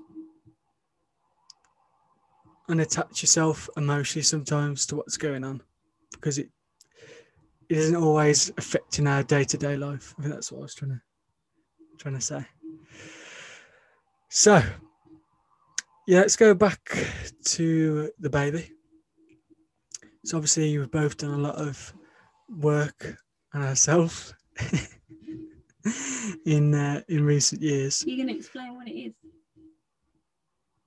unattach yourself emotionally sometimes to what's going on, because it it isn't always affecting our day to day life. I think that's what I was trying to trying to say. So yeah, let's go back to the baby. So obviously you've both done a lot of work on ourselves [LAUGHS] in uh, in recent years. You gonna explain what it is?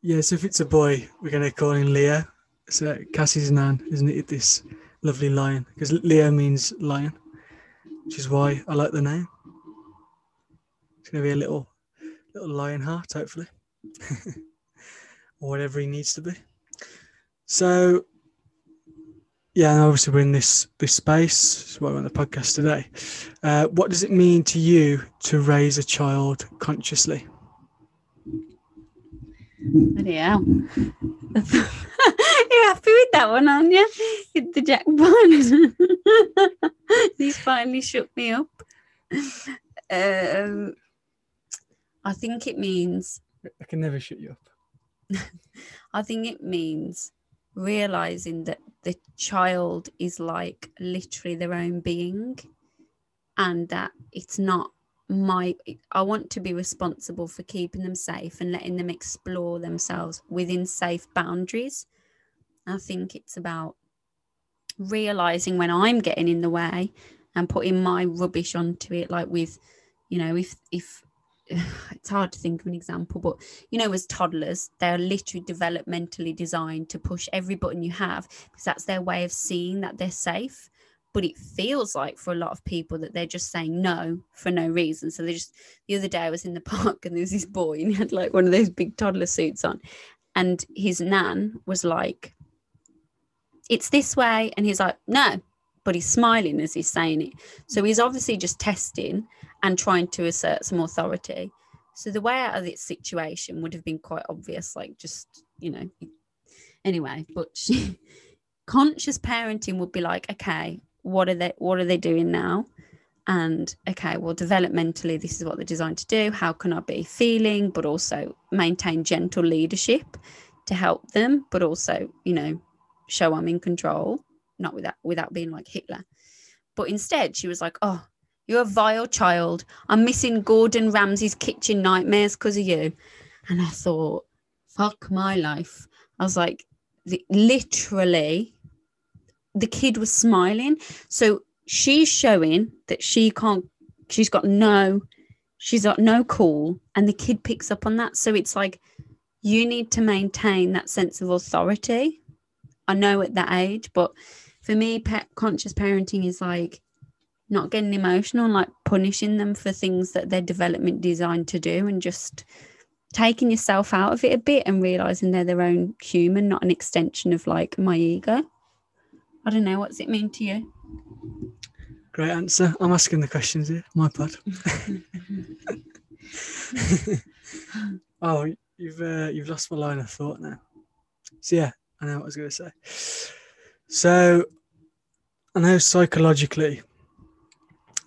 Yes, if it's a boy, we're going to call him Leo. So Cassie's nan, isn't it? This lovely lion, because Leo means lion, which is why I like the name. It's going to be a little little lion heart, hopefully, [LAUGHS] or whatever he needs to be. So, yeah, and obviously we're in this this space. That's why we're on the podcast today. Uh, what does it mean to you to raise a child consciously? Bloody hell. [LAUGHS] You're happy with that one, aren't you? Hit the jackpot. [LAUGHS] He's finally shook me up. Um, I think it means I can never shut you up. [LAUGHS] I think it means realizing that the child is like literally their own being and that it's not my I want to be responsible for keeping them safe and letting them explore themselves within safe boundaries. I think it's about realizing when I'm getting in the way and putting my rubbish onto it like with you know if if [SIGHS] it's hard to think of an example but you know, as toddlers, they're literally developmentally designed to push every button you have because that's their way of seeing that they're safe. But it feels like for a lot of people that they're just saying no for no reason. So they just, the other day I was in the [LAUGHS] park and there was this boy and he had like one of those big toddler suits on. And his nan was like, it's this way. And he's like, no, but he's smiling as he's saying it. So he's obviously just testing and trying to assert some authority. So the way out of this situation would have been quite obvious, like just, you know, anyway, but [LAUGHS] she, conscious parenting would be like, okay, what are they what are they doing now? And okay, well, developmentally, this is what they're designed to do. How can I be feeling, but also maintain gentle leadership to help them, but also, you know, show I'm in control, not without without being like Hitler. But instead, she was like, oh, you're a vile child. I'm missing Gordon Ramsay's kitchen nightmares because of you. And I thought, fuck my life. I was like, the, literally, the kid was smiling. So she's showing that she can't, she's got no, she's got no cool. And the kid picks up on that. So it's like, you need to maintain that sense of authority. I know at that age, but for me, pet conscious parenting is like, not getting emotional and like punishing them for things that their development designed to do and just taking yourself out of it a bit and realizing they're their own human not an extension of like my ego i don't know what's it mean to you Great answer. I'm asking the questions here. My pod. [LAUGHS] [LAUGHS] oh, you've uh, you've lost my line of thought now. So yeah, I know what I was going to say. So I know psychologically,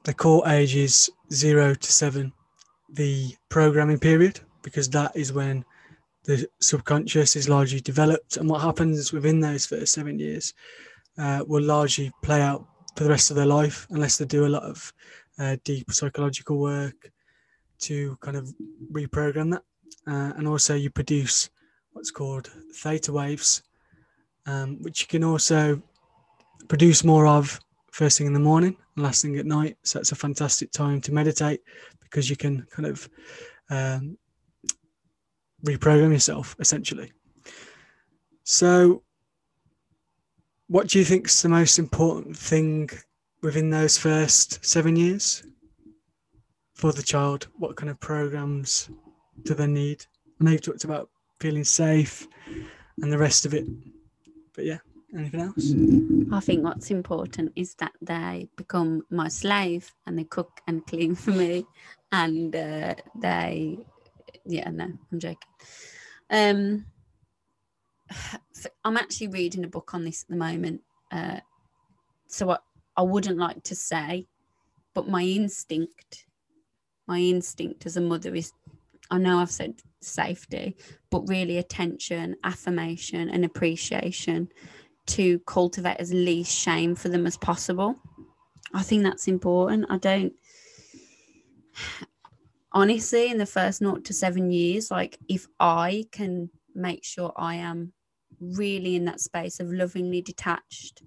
the core age is zero to seven, the programming period, because that is when the subconscious is largely developed, and what happens within those first seven years uh, will largely play out for the rest of their life, unless they do a lot of uh, deep psychological work to kind of reprogram that. Uh, and also, you produce what's called theta waves, um, which you can also produce more of first thing in the morning and last thing at night. So it's a fantastic time to meditate because you can kind of um, reprogram yourself essentially. So, what do you think is the most important thing within those first seven years for the child? What kind of programs do they need? I know you've talked about feeling safe and the rest of it, but yeah, anything else? I think what's important is that they become my slave and they cook and clean for me, and uh, they, yeah, no, I'm joking. Um, [SIGHS] I'm actually reading a book on this at the moment, uh, so I, I wouldn't like to say, but my instinct, my instinct as a mother is, I know I've said safety, but really attention, affirmation, and appreciation to cultivate as least shame for them as possible. I think that's important. I don't honestly in the first naught to seven years, like if I can make sure I am really in that space of lovingly detached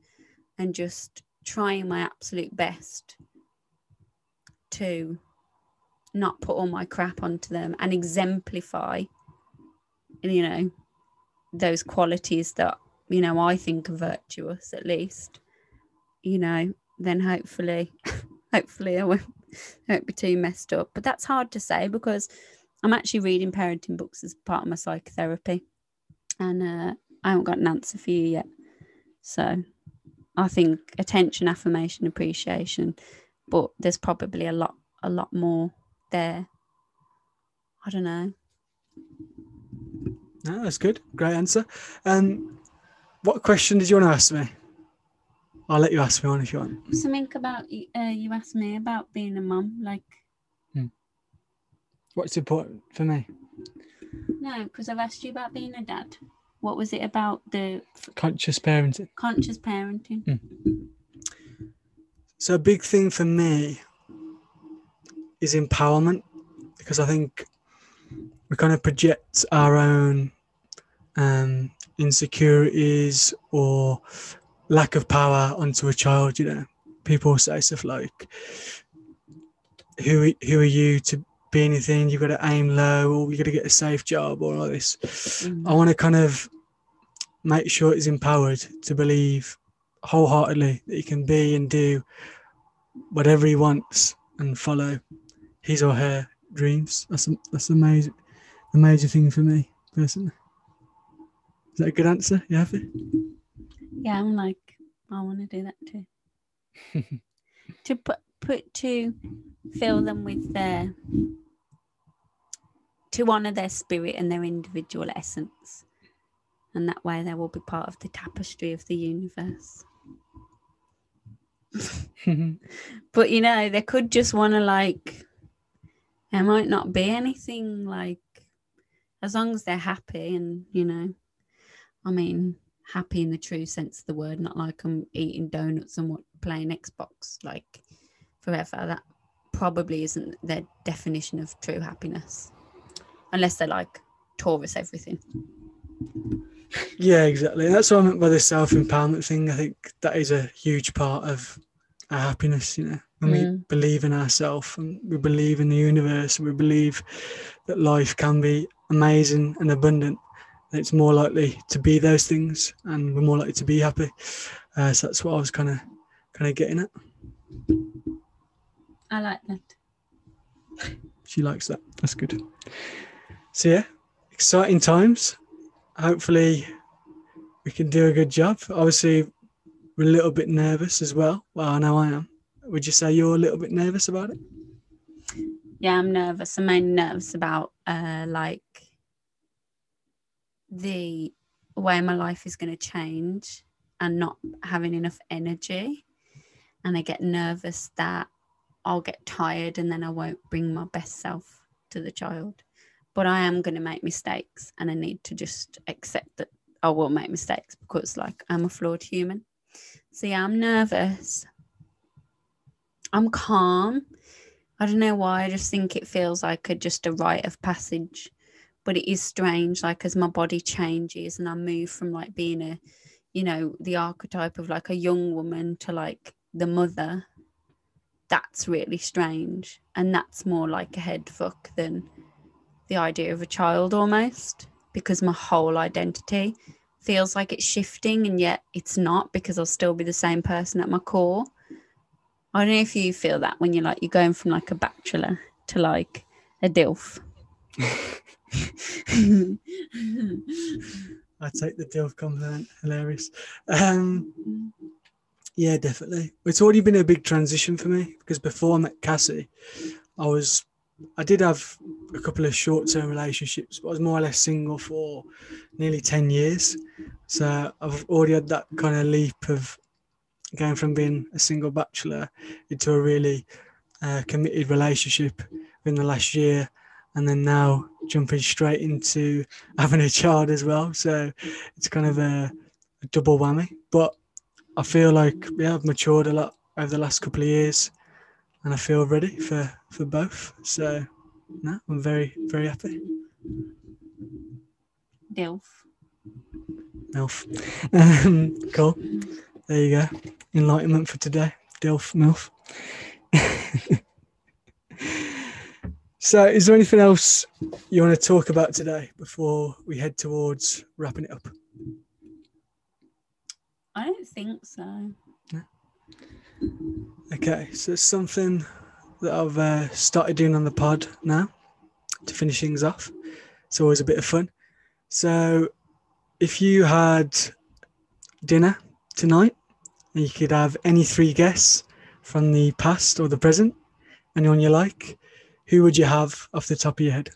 and just trying my absolute best to not put all my crap onto them and exemplify you know those qualities that you know I think are virtuous at least you know then hopefully [LAUGHS] hopefully I won't, [LAUGHS] won't be too messed up. But that's hard to say because I'm actually reading parenting books as part of my psychotherapy and uh, I haven't got an answer for you yet. So I think attention affirmation appreciation but there's probably a lot a lot more there. I don't know. No, that's good. Great answer. Um, what question did you want to ask me? I'll let you ask me one if you want. Something about uh, you asked me about being a mum, like. Hmm. What's important for me? No, because I've asked you about being a dad. What was it about the conscious parenting? Conscious parenting. Hmm. So a big thing for me is empowerment because I think we kind of project our own um, insecurities or lack of power onto a child. You know, people say stuff like, "Who who are you to be anything? You've got to aim low, or you got to get a safe job, or all this." Mm-hmm. I want to kind of make sure it's empowered to believe wholeheartedly that he can be and do whatever he wants and follow his or her dreams. That's a, that's a major, a major thing for me personally. Is that a good answer? You happy? Yeah, I'm like, I want to do that too. [LAUGHS] to put put to fill them with their to honor their spirit and their individual essence and that way they will be part of the tapestry of the universe [LAUGHS] but you know they could just want to like it might not be anything like as long as they're happy and you know i mean happy in the true sense of the word not like i'm eating donuts and what playing xbox like forever. That probably isn't their definition of true happiness. Unless they're like taurus everything. Yeah exactly. That's what i meant by the self-empowerment thing. I think that is a huge part of our happiness you know when mm. we believe in ourselves and we believe in the universe and we believe that life can be amazing and abundant. It's more likely to be those things and we're more likely to be happy. Uh, so that's what i was kind of kind of getting at. I like that. She likes that. That's good. So yeah exciting times. Hopefully we can do a good job. Obviously we're a little bit nervous as well well i know i am would you say you're a little bit nervous about it? Yeah, I'm nervous. I'm mainly nervous about uh, like the way my life is going to change and not having enough energy. And I get nervous that I'll get tired and then I won't bring my best self to the child. But I am going to make mistakes and I need to just accept that I will make mistakes because, like, I'm a flawed human. Yeah, I'm nervous, I'm calm. I don't know why. I just think it feels like a, just a rite of passage. But it is strange, like as my body changes and I move from like being a, you know, the archetype of like a young woman to like the mother, that's really strange. And that's more like a head fuck than the idea of a child almost, because my whole identity feels like it's shifting and yet it's not because I'll still be the same person at my core. I don't know if you feel that when you're like you're going from like a bachelor to like a DILF. [LAUGHS] I take the DILF compliment. Hilarious. Um, yeah, definitely. It's already been a big transition for me because before I met Cassie, I was, I did have a couple of short term relationships, but I was more or less single for nearly 10 years. So I've already had that kind of leap of going from being a single bachelor into a really uh, committed relationship in the last year and then now jumping straight into having a child as well. So it's kind of a, a, double whammy. But I feel like yeah, I've matured a lot over the last couple of years, and I feel ready for for both. So no, I'm very very happy. Delf. Milf. [LAUGHS] Um, cool. There you go. Enlightenment for today. Delf Milf. [LAUGHS] So, is there anything else you want to talk about today before we head towards wrapping it up? I don't think so. Okay, so it's something that I've uh, started doing on the pod now to finish things off. It's always a bit of fun. So, if you had dinner tonight and you could have any three guests from the past or the present, anyone you like, who would you have off the top of your head?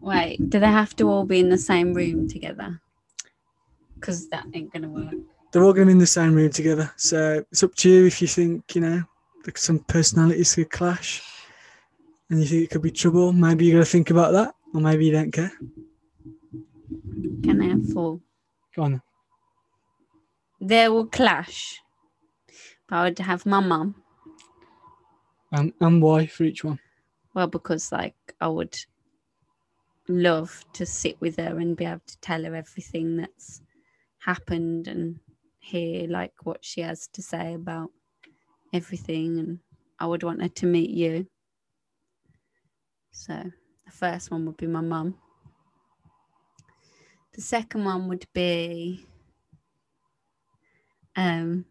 Wait, do they have to all be in the same room together? Because that ain't gonna work. They're all going to be in the same room together. So it's up to you if you think, you know, some personalities could clash and you think it could be trouble. Maybe you got to think about that, or maybe you don't care. Can I have four? Go on. They will clash. But I would have my mum. And, and why for each one? Well, because like I would love to sit with her and be able to tell her everything that's happened and hear like what she has to say about everything and I would want her to meet you. So the first one would be my mum. The second one would be um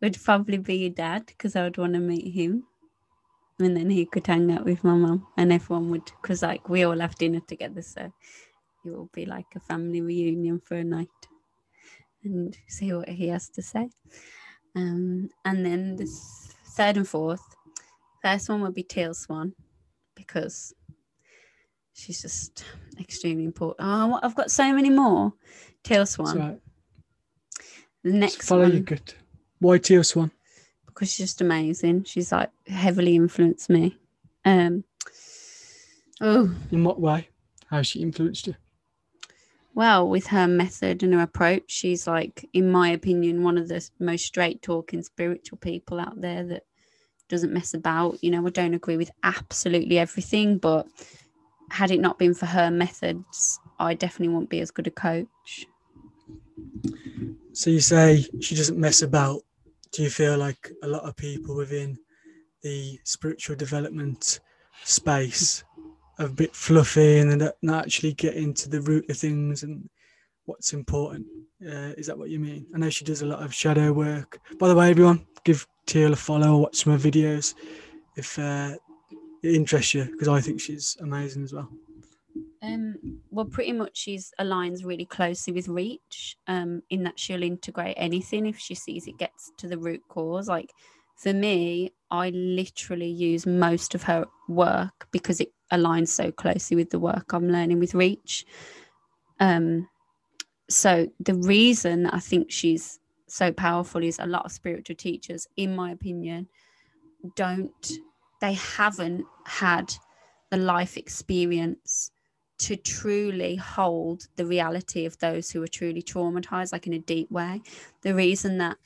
would probably be your dad because I would want to meet him and then he could hang out with my mum and everyone would because like we all have dinner together so it will be like a family reunion for a night and see what he has to say um, and then the third and fourth first one would be Teal Swan because she's just extremely important oh i've got so many more Teal Swan That's Right. the next Follow one your gut. Why Teal Swan? because she's just amazing. She's like heavily influenced me. Um, oh, In what way? How she influenced you? Well, with her method and her approach, she's like, in my opinion, one of the most straight talking spiritual people out there that doesn't mess about. You know, I don't agree with absolutely everything, but had it not been for her methods, I definitely won't be as good a coach. So you say she doesn't mess about. Do you feel like a lot of people within the spiritual development space a bit fluffy and they don't not actually get into the root of things and what's important? Uh, is that what you mean? I know she does a lot of shadow work. By the way, everyone, give Teal a follow or watch some of her videos if uh, it interests you because I think she's amazing as well. Um, well, pretty much she's aligns really closely with Reach, um, in that she'll integrate anything if she sees it gets to the root cause. Like for me, I literally use most of her work because it aligns so closely with the work I'm learning with Reach. Um, so the reason I think she's so powerful is a lot of spiritual teachers, in my opinion, don't they haven't had the life experience to truly hold the reality of those who are truly traumatized, like in a deep way. The reason that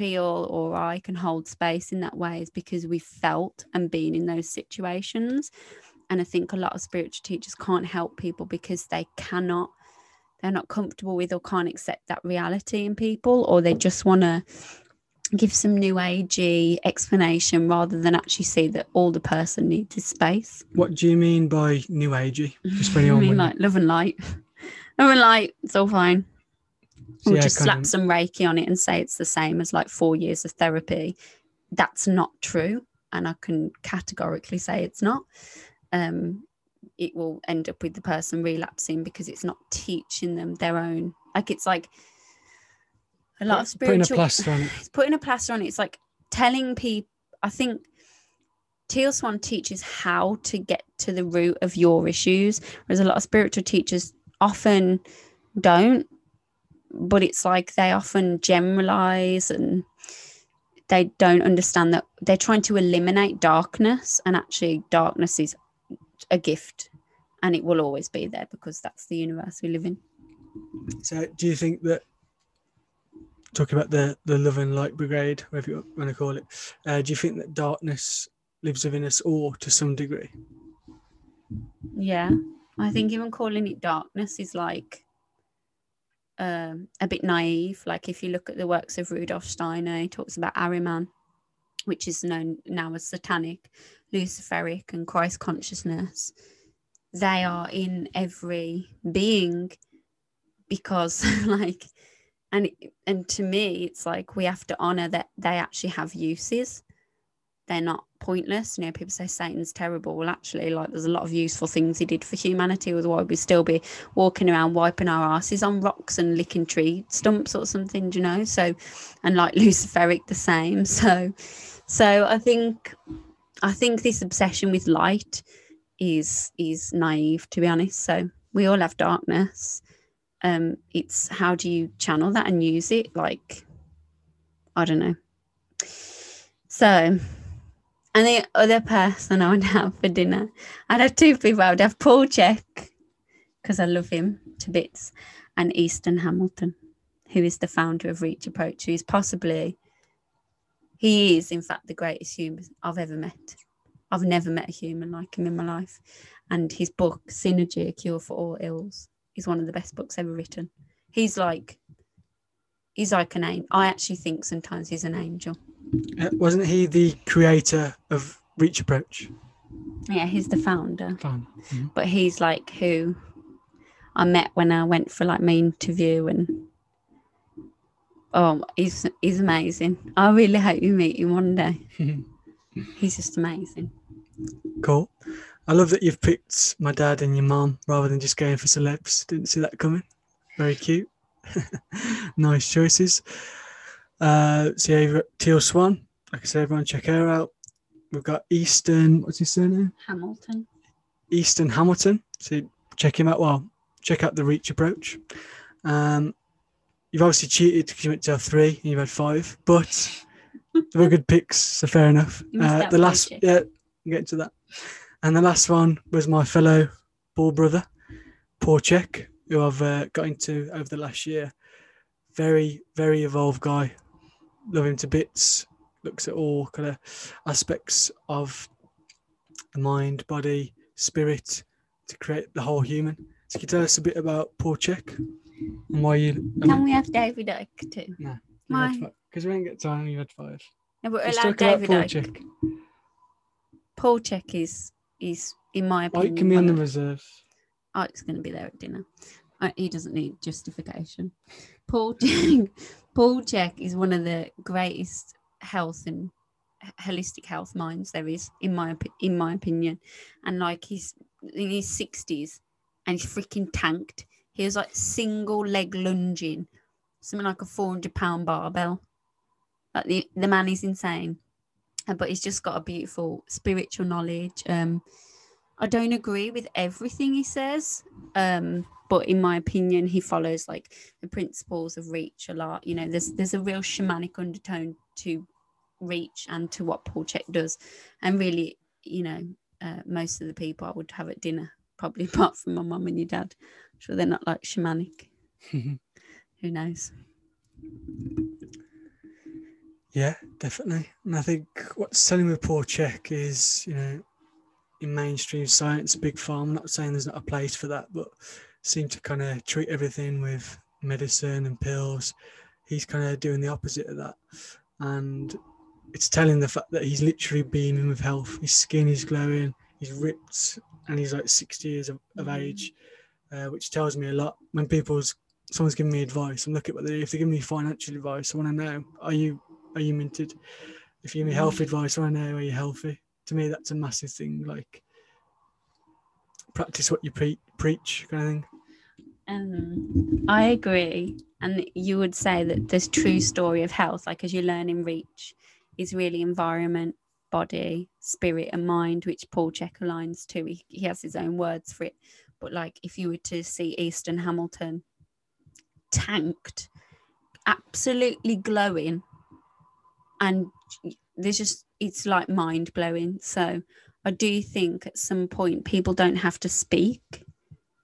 Or I can hold space in that way is because we've felt and been in those situations. And I think a lot of spiritual teachers can't help people because they cannot, they're not comfortable with or can't accept that reality in people, or they just want to give some new agey explanation rather than actually see that all the person needs is space. What do you mean by new agey? Just for I anyone [LAUGHS] mean, like love and light. [LAUGHS] love and light, it's all fine. Or yeah, just slap of- some Reiki on it and say it's the same as like four years of therapy. That's not true. And I can categorically say it's not. Um, it will end up with the person relapsing because it's not teaching them their own. Like it's like a lot of spiritual. putting a plaster on it. [LAUGHS] it's putting a plaster on it. It's like telling people. I think Teal Swan teaches how to get to the root of your issues, whereas a lot of spiritual teachers often don't. But it's like they often generalize and they don't understand that they're trying to eliminate darkness, and actually, darkness is a gift and it will always be there because that's the universe we live in. So, do you think that talking about the the love and light brigade, whatever you want to call it, uh, do you think that darkness lives within us all to some degree? Yeah, I think even calling it darkness is like um, a bit naive. Like if you look at the works of Rudolf Steiner, he talks about Ahriman, which is known now as satanic, Luciferic, and Christ consciousness. They are in every being because, [LAUGHS] like, and and to me, it's like we have to honor that they actually have uses. They're not pointless. You know, people say Satan's terrible. Well, actually, like there's a lot of useful things he did for humanity. Otherwise, we'd still be walking around wiping our asses on rocks and licking tree stumps or something. You know, so and like [LAUGHS] Luciferic the same. [LAUGHS] So, so I think, I think this obsession with light is is naive to be honest. So we all have darkness. Um, it's how do you channel that and use it? Like, I don't know. So and the other person I would have for dinner, I'd have two people. I would have Paul Chek, because I love him to bits, and Easton Hamilton, who is the founder of Reach Approach, who is possibly, he is in fact the greatest human I've ever met. I've never met a human like him in my life. And his book, Synergy, A Cure for All Ills, is one of the best books ever written. He's like, he's like an angel. I actually think sometimes he's an angel. Uh, wasn't he the creator of Reach Approach? Yeah, he's the founder. Fine. Mhm. but he's like who I met when I went for like my interview and oh he's he's amazing. I really hope you meet him one day. [LAUGHS] He's just amazing. Cool. I love that you've picked my dad and your mom rather than just going for celebs. Didn't see that coming. Very cute. [LAUGHS] nice choices. Uh, yeah, Teal Swan. Like I say, everyone check her out. We've got Easton. What's his surname? Hamilton. Easton Hamilton. So check him out. Well, check out the Reach approach. Um, you've obviously cheated because you went to have three and you've had five, but they were good picks, so fair enough. Uh, the last, Wojciech. yeah, I'm getting to that. And the last one was my fellow ball brother, Paul Chek, who I've uh, got into over the last year. Very, very evolved guy. Love him to bits. Looks at all kind of aspects of the mind, body, spirit to create the whole human. So, can you tell us a bit about Paul Chek and why you? Can we have David Icke too? No, why? Because we ain't got time. You had five. No, but Let's allow talk David Paul Icke. Chek. Paul Chek is is in my opinion. can be on the reserve? Oh, Icke's going to be there at dinner. He doesn't need justification. Paul [LAUGHS] Chek, Paul Chek is one of the greatest health and holistic health minds there is, in my in my opinion. And like he's in his sixties, and he's freaking tanked. He was like single leg lunging, something like a four hundred pound barbell. Like the the man is insane, but he's just got a beautiful spiritual knowledge. Um, I don't agree with everything he says, um, but in my opinion, he follows like the principles of Reach a lot. You know, there's there's a real shamanic undertone to Reach and to what Paul Chek does, and really, you know, uh, most of the people I would have at dinner, probably [LAUGHS] apart from my mum and your dad, I'm sure they're not like shamanic. [LAUGHS] Who knows? Yeah, definitely. And I think what's selling with Paul Chek is, you know, in mainstream science, big pharma. I'm not saying there's not a place for that, but seem to kind of treat everything with medicine and pills. He's kind of doing the opposite of that. and it's telling the fact that he's literally beaming with health. His skin is glowing, he's ripped, and he's like 60 years of, of age, uh, which tells me a lot. When people's someone's giving me advice, I'm looking at what they if they give me financial advice, I want to know are you are you minted? If you give me health advice, I want to know are you healthy? To me, that's a massive thing. Like practice what you pre- preach, kind of thing. Um, I agree. And you would say that this true story of health, like as you learn in Reach, is really environment, body, spirit, and mind, which Paul Chek aligns to. He, he has his own words for it. But like if you were to see Easton Hamilton tanked, absolutely glowing, and there's just it's like mind blowing. So I do think at some point people don't have to speak.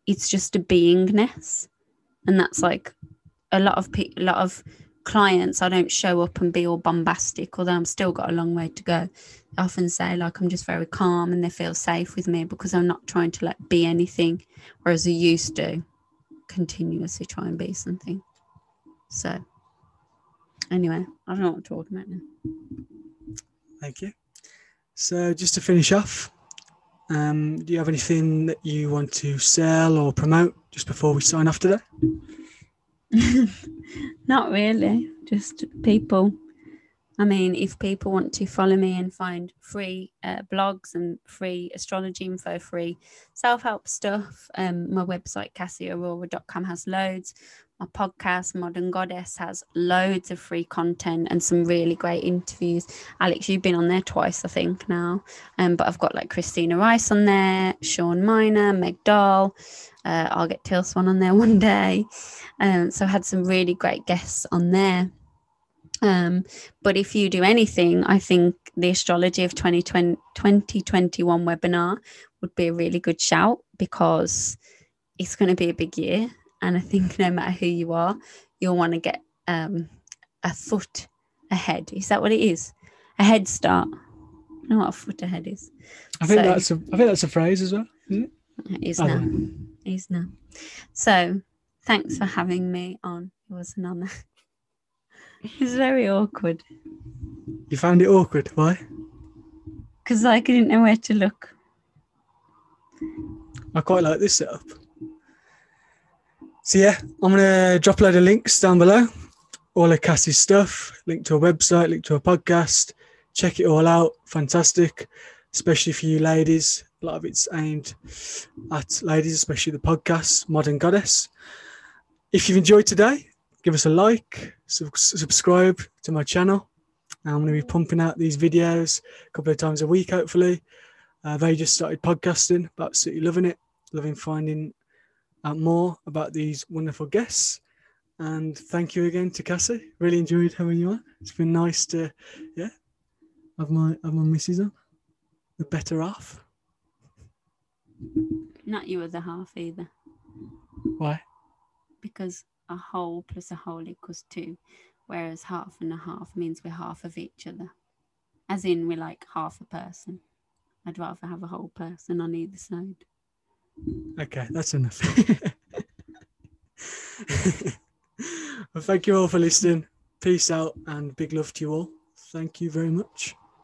It's just a beingness, and that's like a lot of pe- a lot of clients. I don't show up and be all bombastic, although I'm still got a long way to go. I often say like I'm just very calm and they feel safe with me because I'm not trying to like be anything, whereas I used to continuously try and be something. So anyway, I don't know what I'm talking about now. Thank you. So, just to finish off, um, do you have anything that you want to sell or promote just before we sign off today? [LAUGHS] Not really, just people. I mean, if people want to follow me and find free uh, blogs and free astrology info, free self help stuff, um, my website, cassieaurora.com, has loads. My podcast, Modern Goddess, has loads of free content and some really great interviews. Alex, you've been on there twice, I think, now. Um, but I've got like Christina Rice on there, Sean Miner, Meg Dahl. Uh, I'll get Teal Swan on there [LAUGHS] one day. Um, so I had some really great guests on there. Um, but if you do anything, I think the astrology of 2020, 2021 webinar would be a really good shout because it's going to be a big year. And I think no matter who you are, you'll want to get um, a foot ahead. Is that what it is? A head start. I know what a foot ahead is. I think So- that's a I think that's a phrase as well, isn't it? It is I now. It is now. So thanks for having me on. It was an honour. [LAUGHS] it's very awkward You found it awkward. Why? because like I didn't know where to look. I quite like this setup. So yeah, I'm gonna drop a load of links down below. All of Cassie's stuff, link to a website, link to a podcast. Check it all out. Fantastic, especially for you ladies. A lot of it's aimed at ladies, especially the podcast, Modern Goddess. If you've enjoyed today, give us a like, sub- subscribe to my channel. I'm going to be pumping out these videos a couple of times a week, hopefully. Uh, they just started podcasting, but absolutely loving it, loving finding out more about these wonderful guests. And thank you again to Cassie. Really enjoyed having you on. It's been nice to, yeah, have my have my missus on, the better half. Not you other half either, Why? because a whole plus a whole equals two, whereas half and a half means we're half of each other. As in, we're like half a person. I'd rather have a whole person on either side. Okay, that's enough. [LAUGHS] well, thank you all for listening. Peace out and big love to you all. Thank you very much.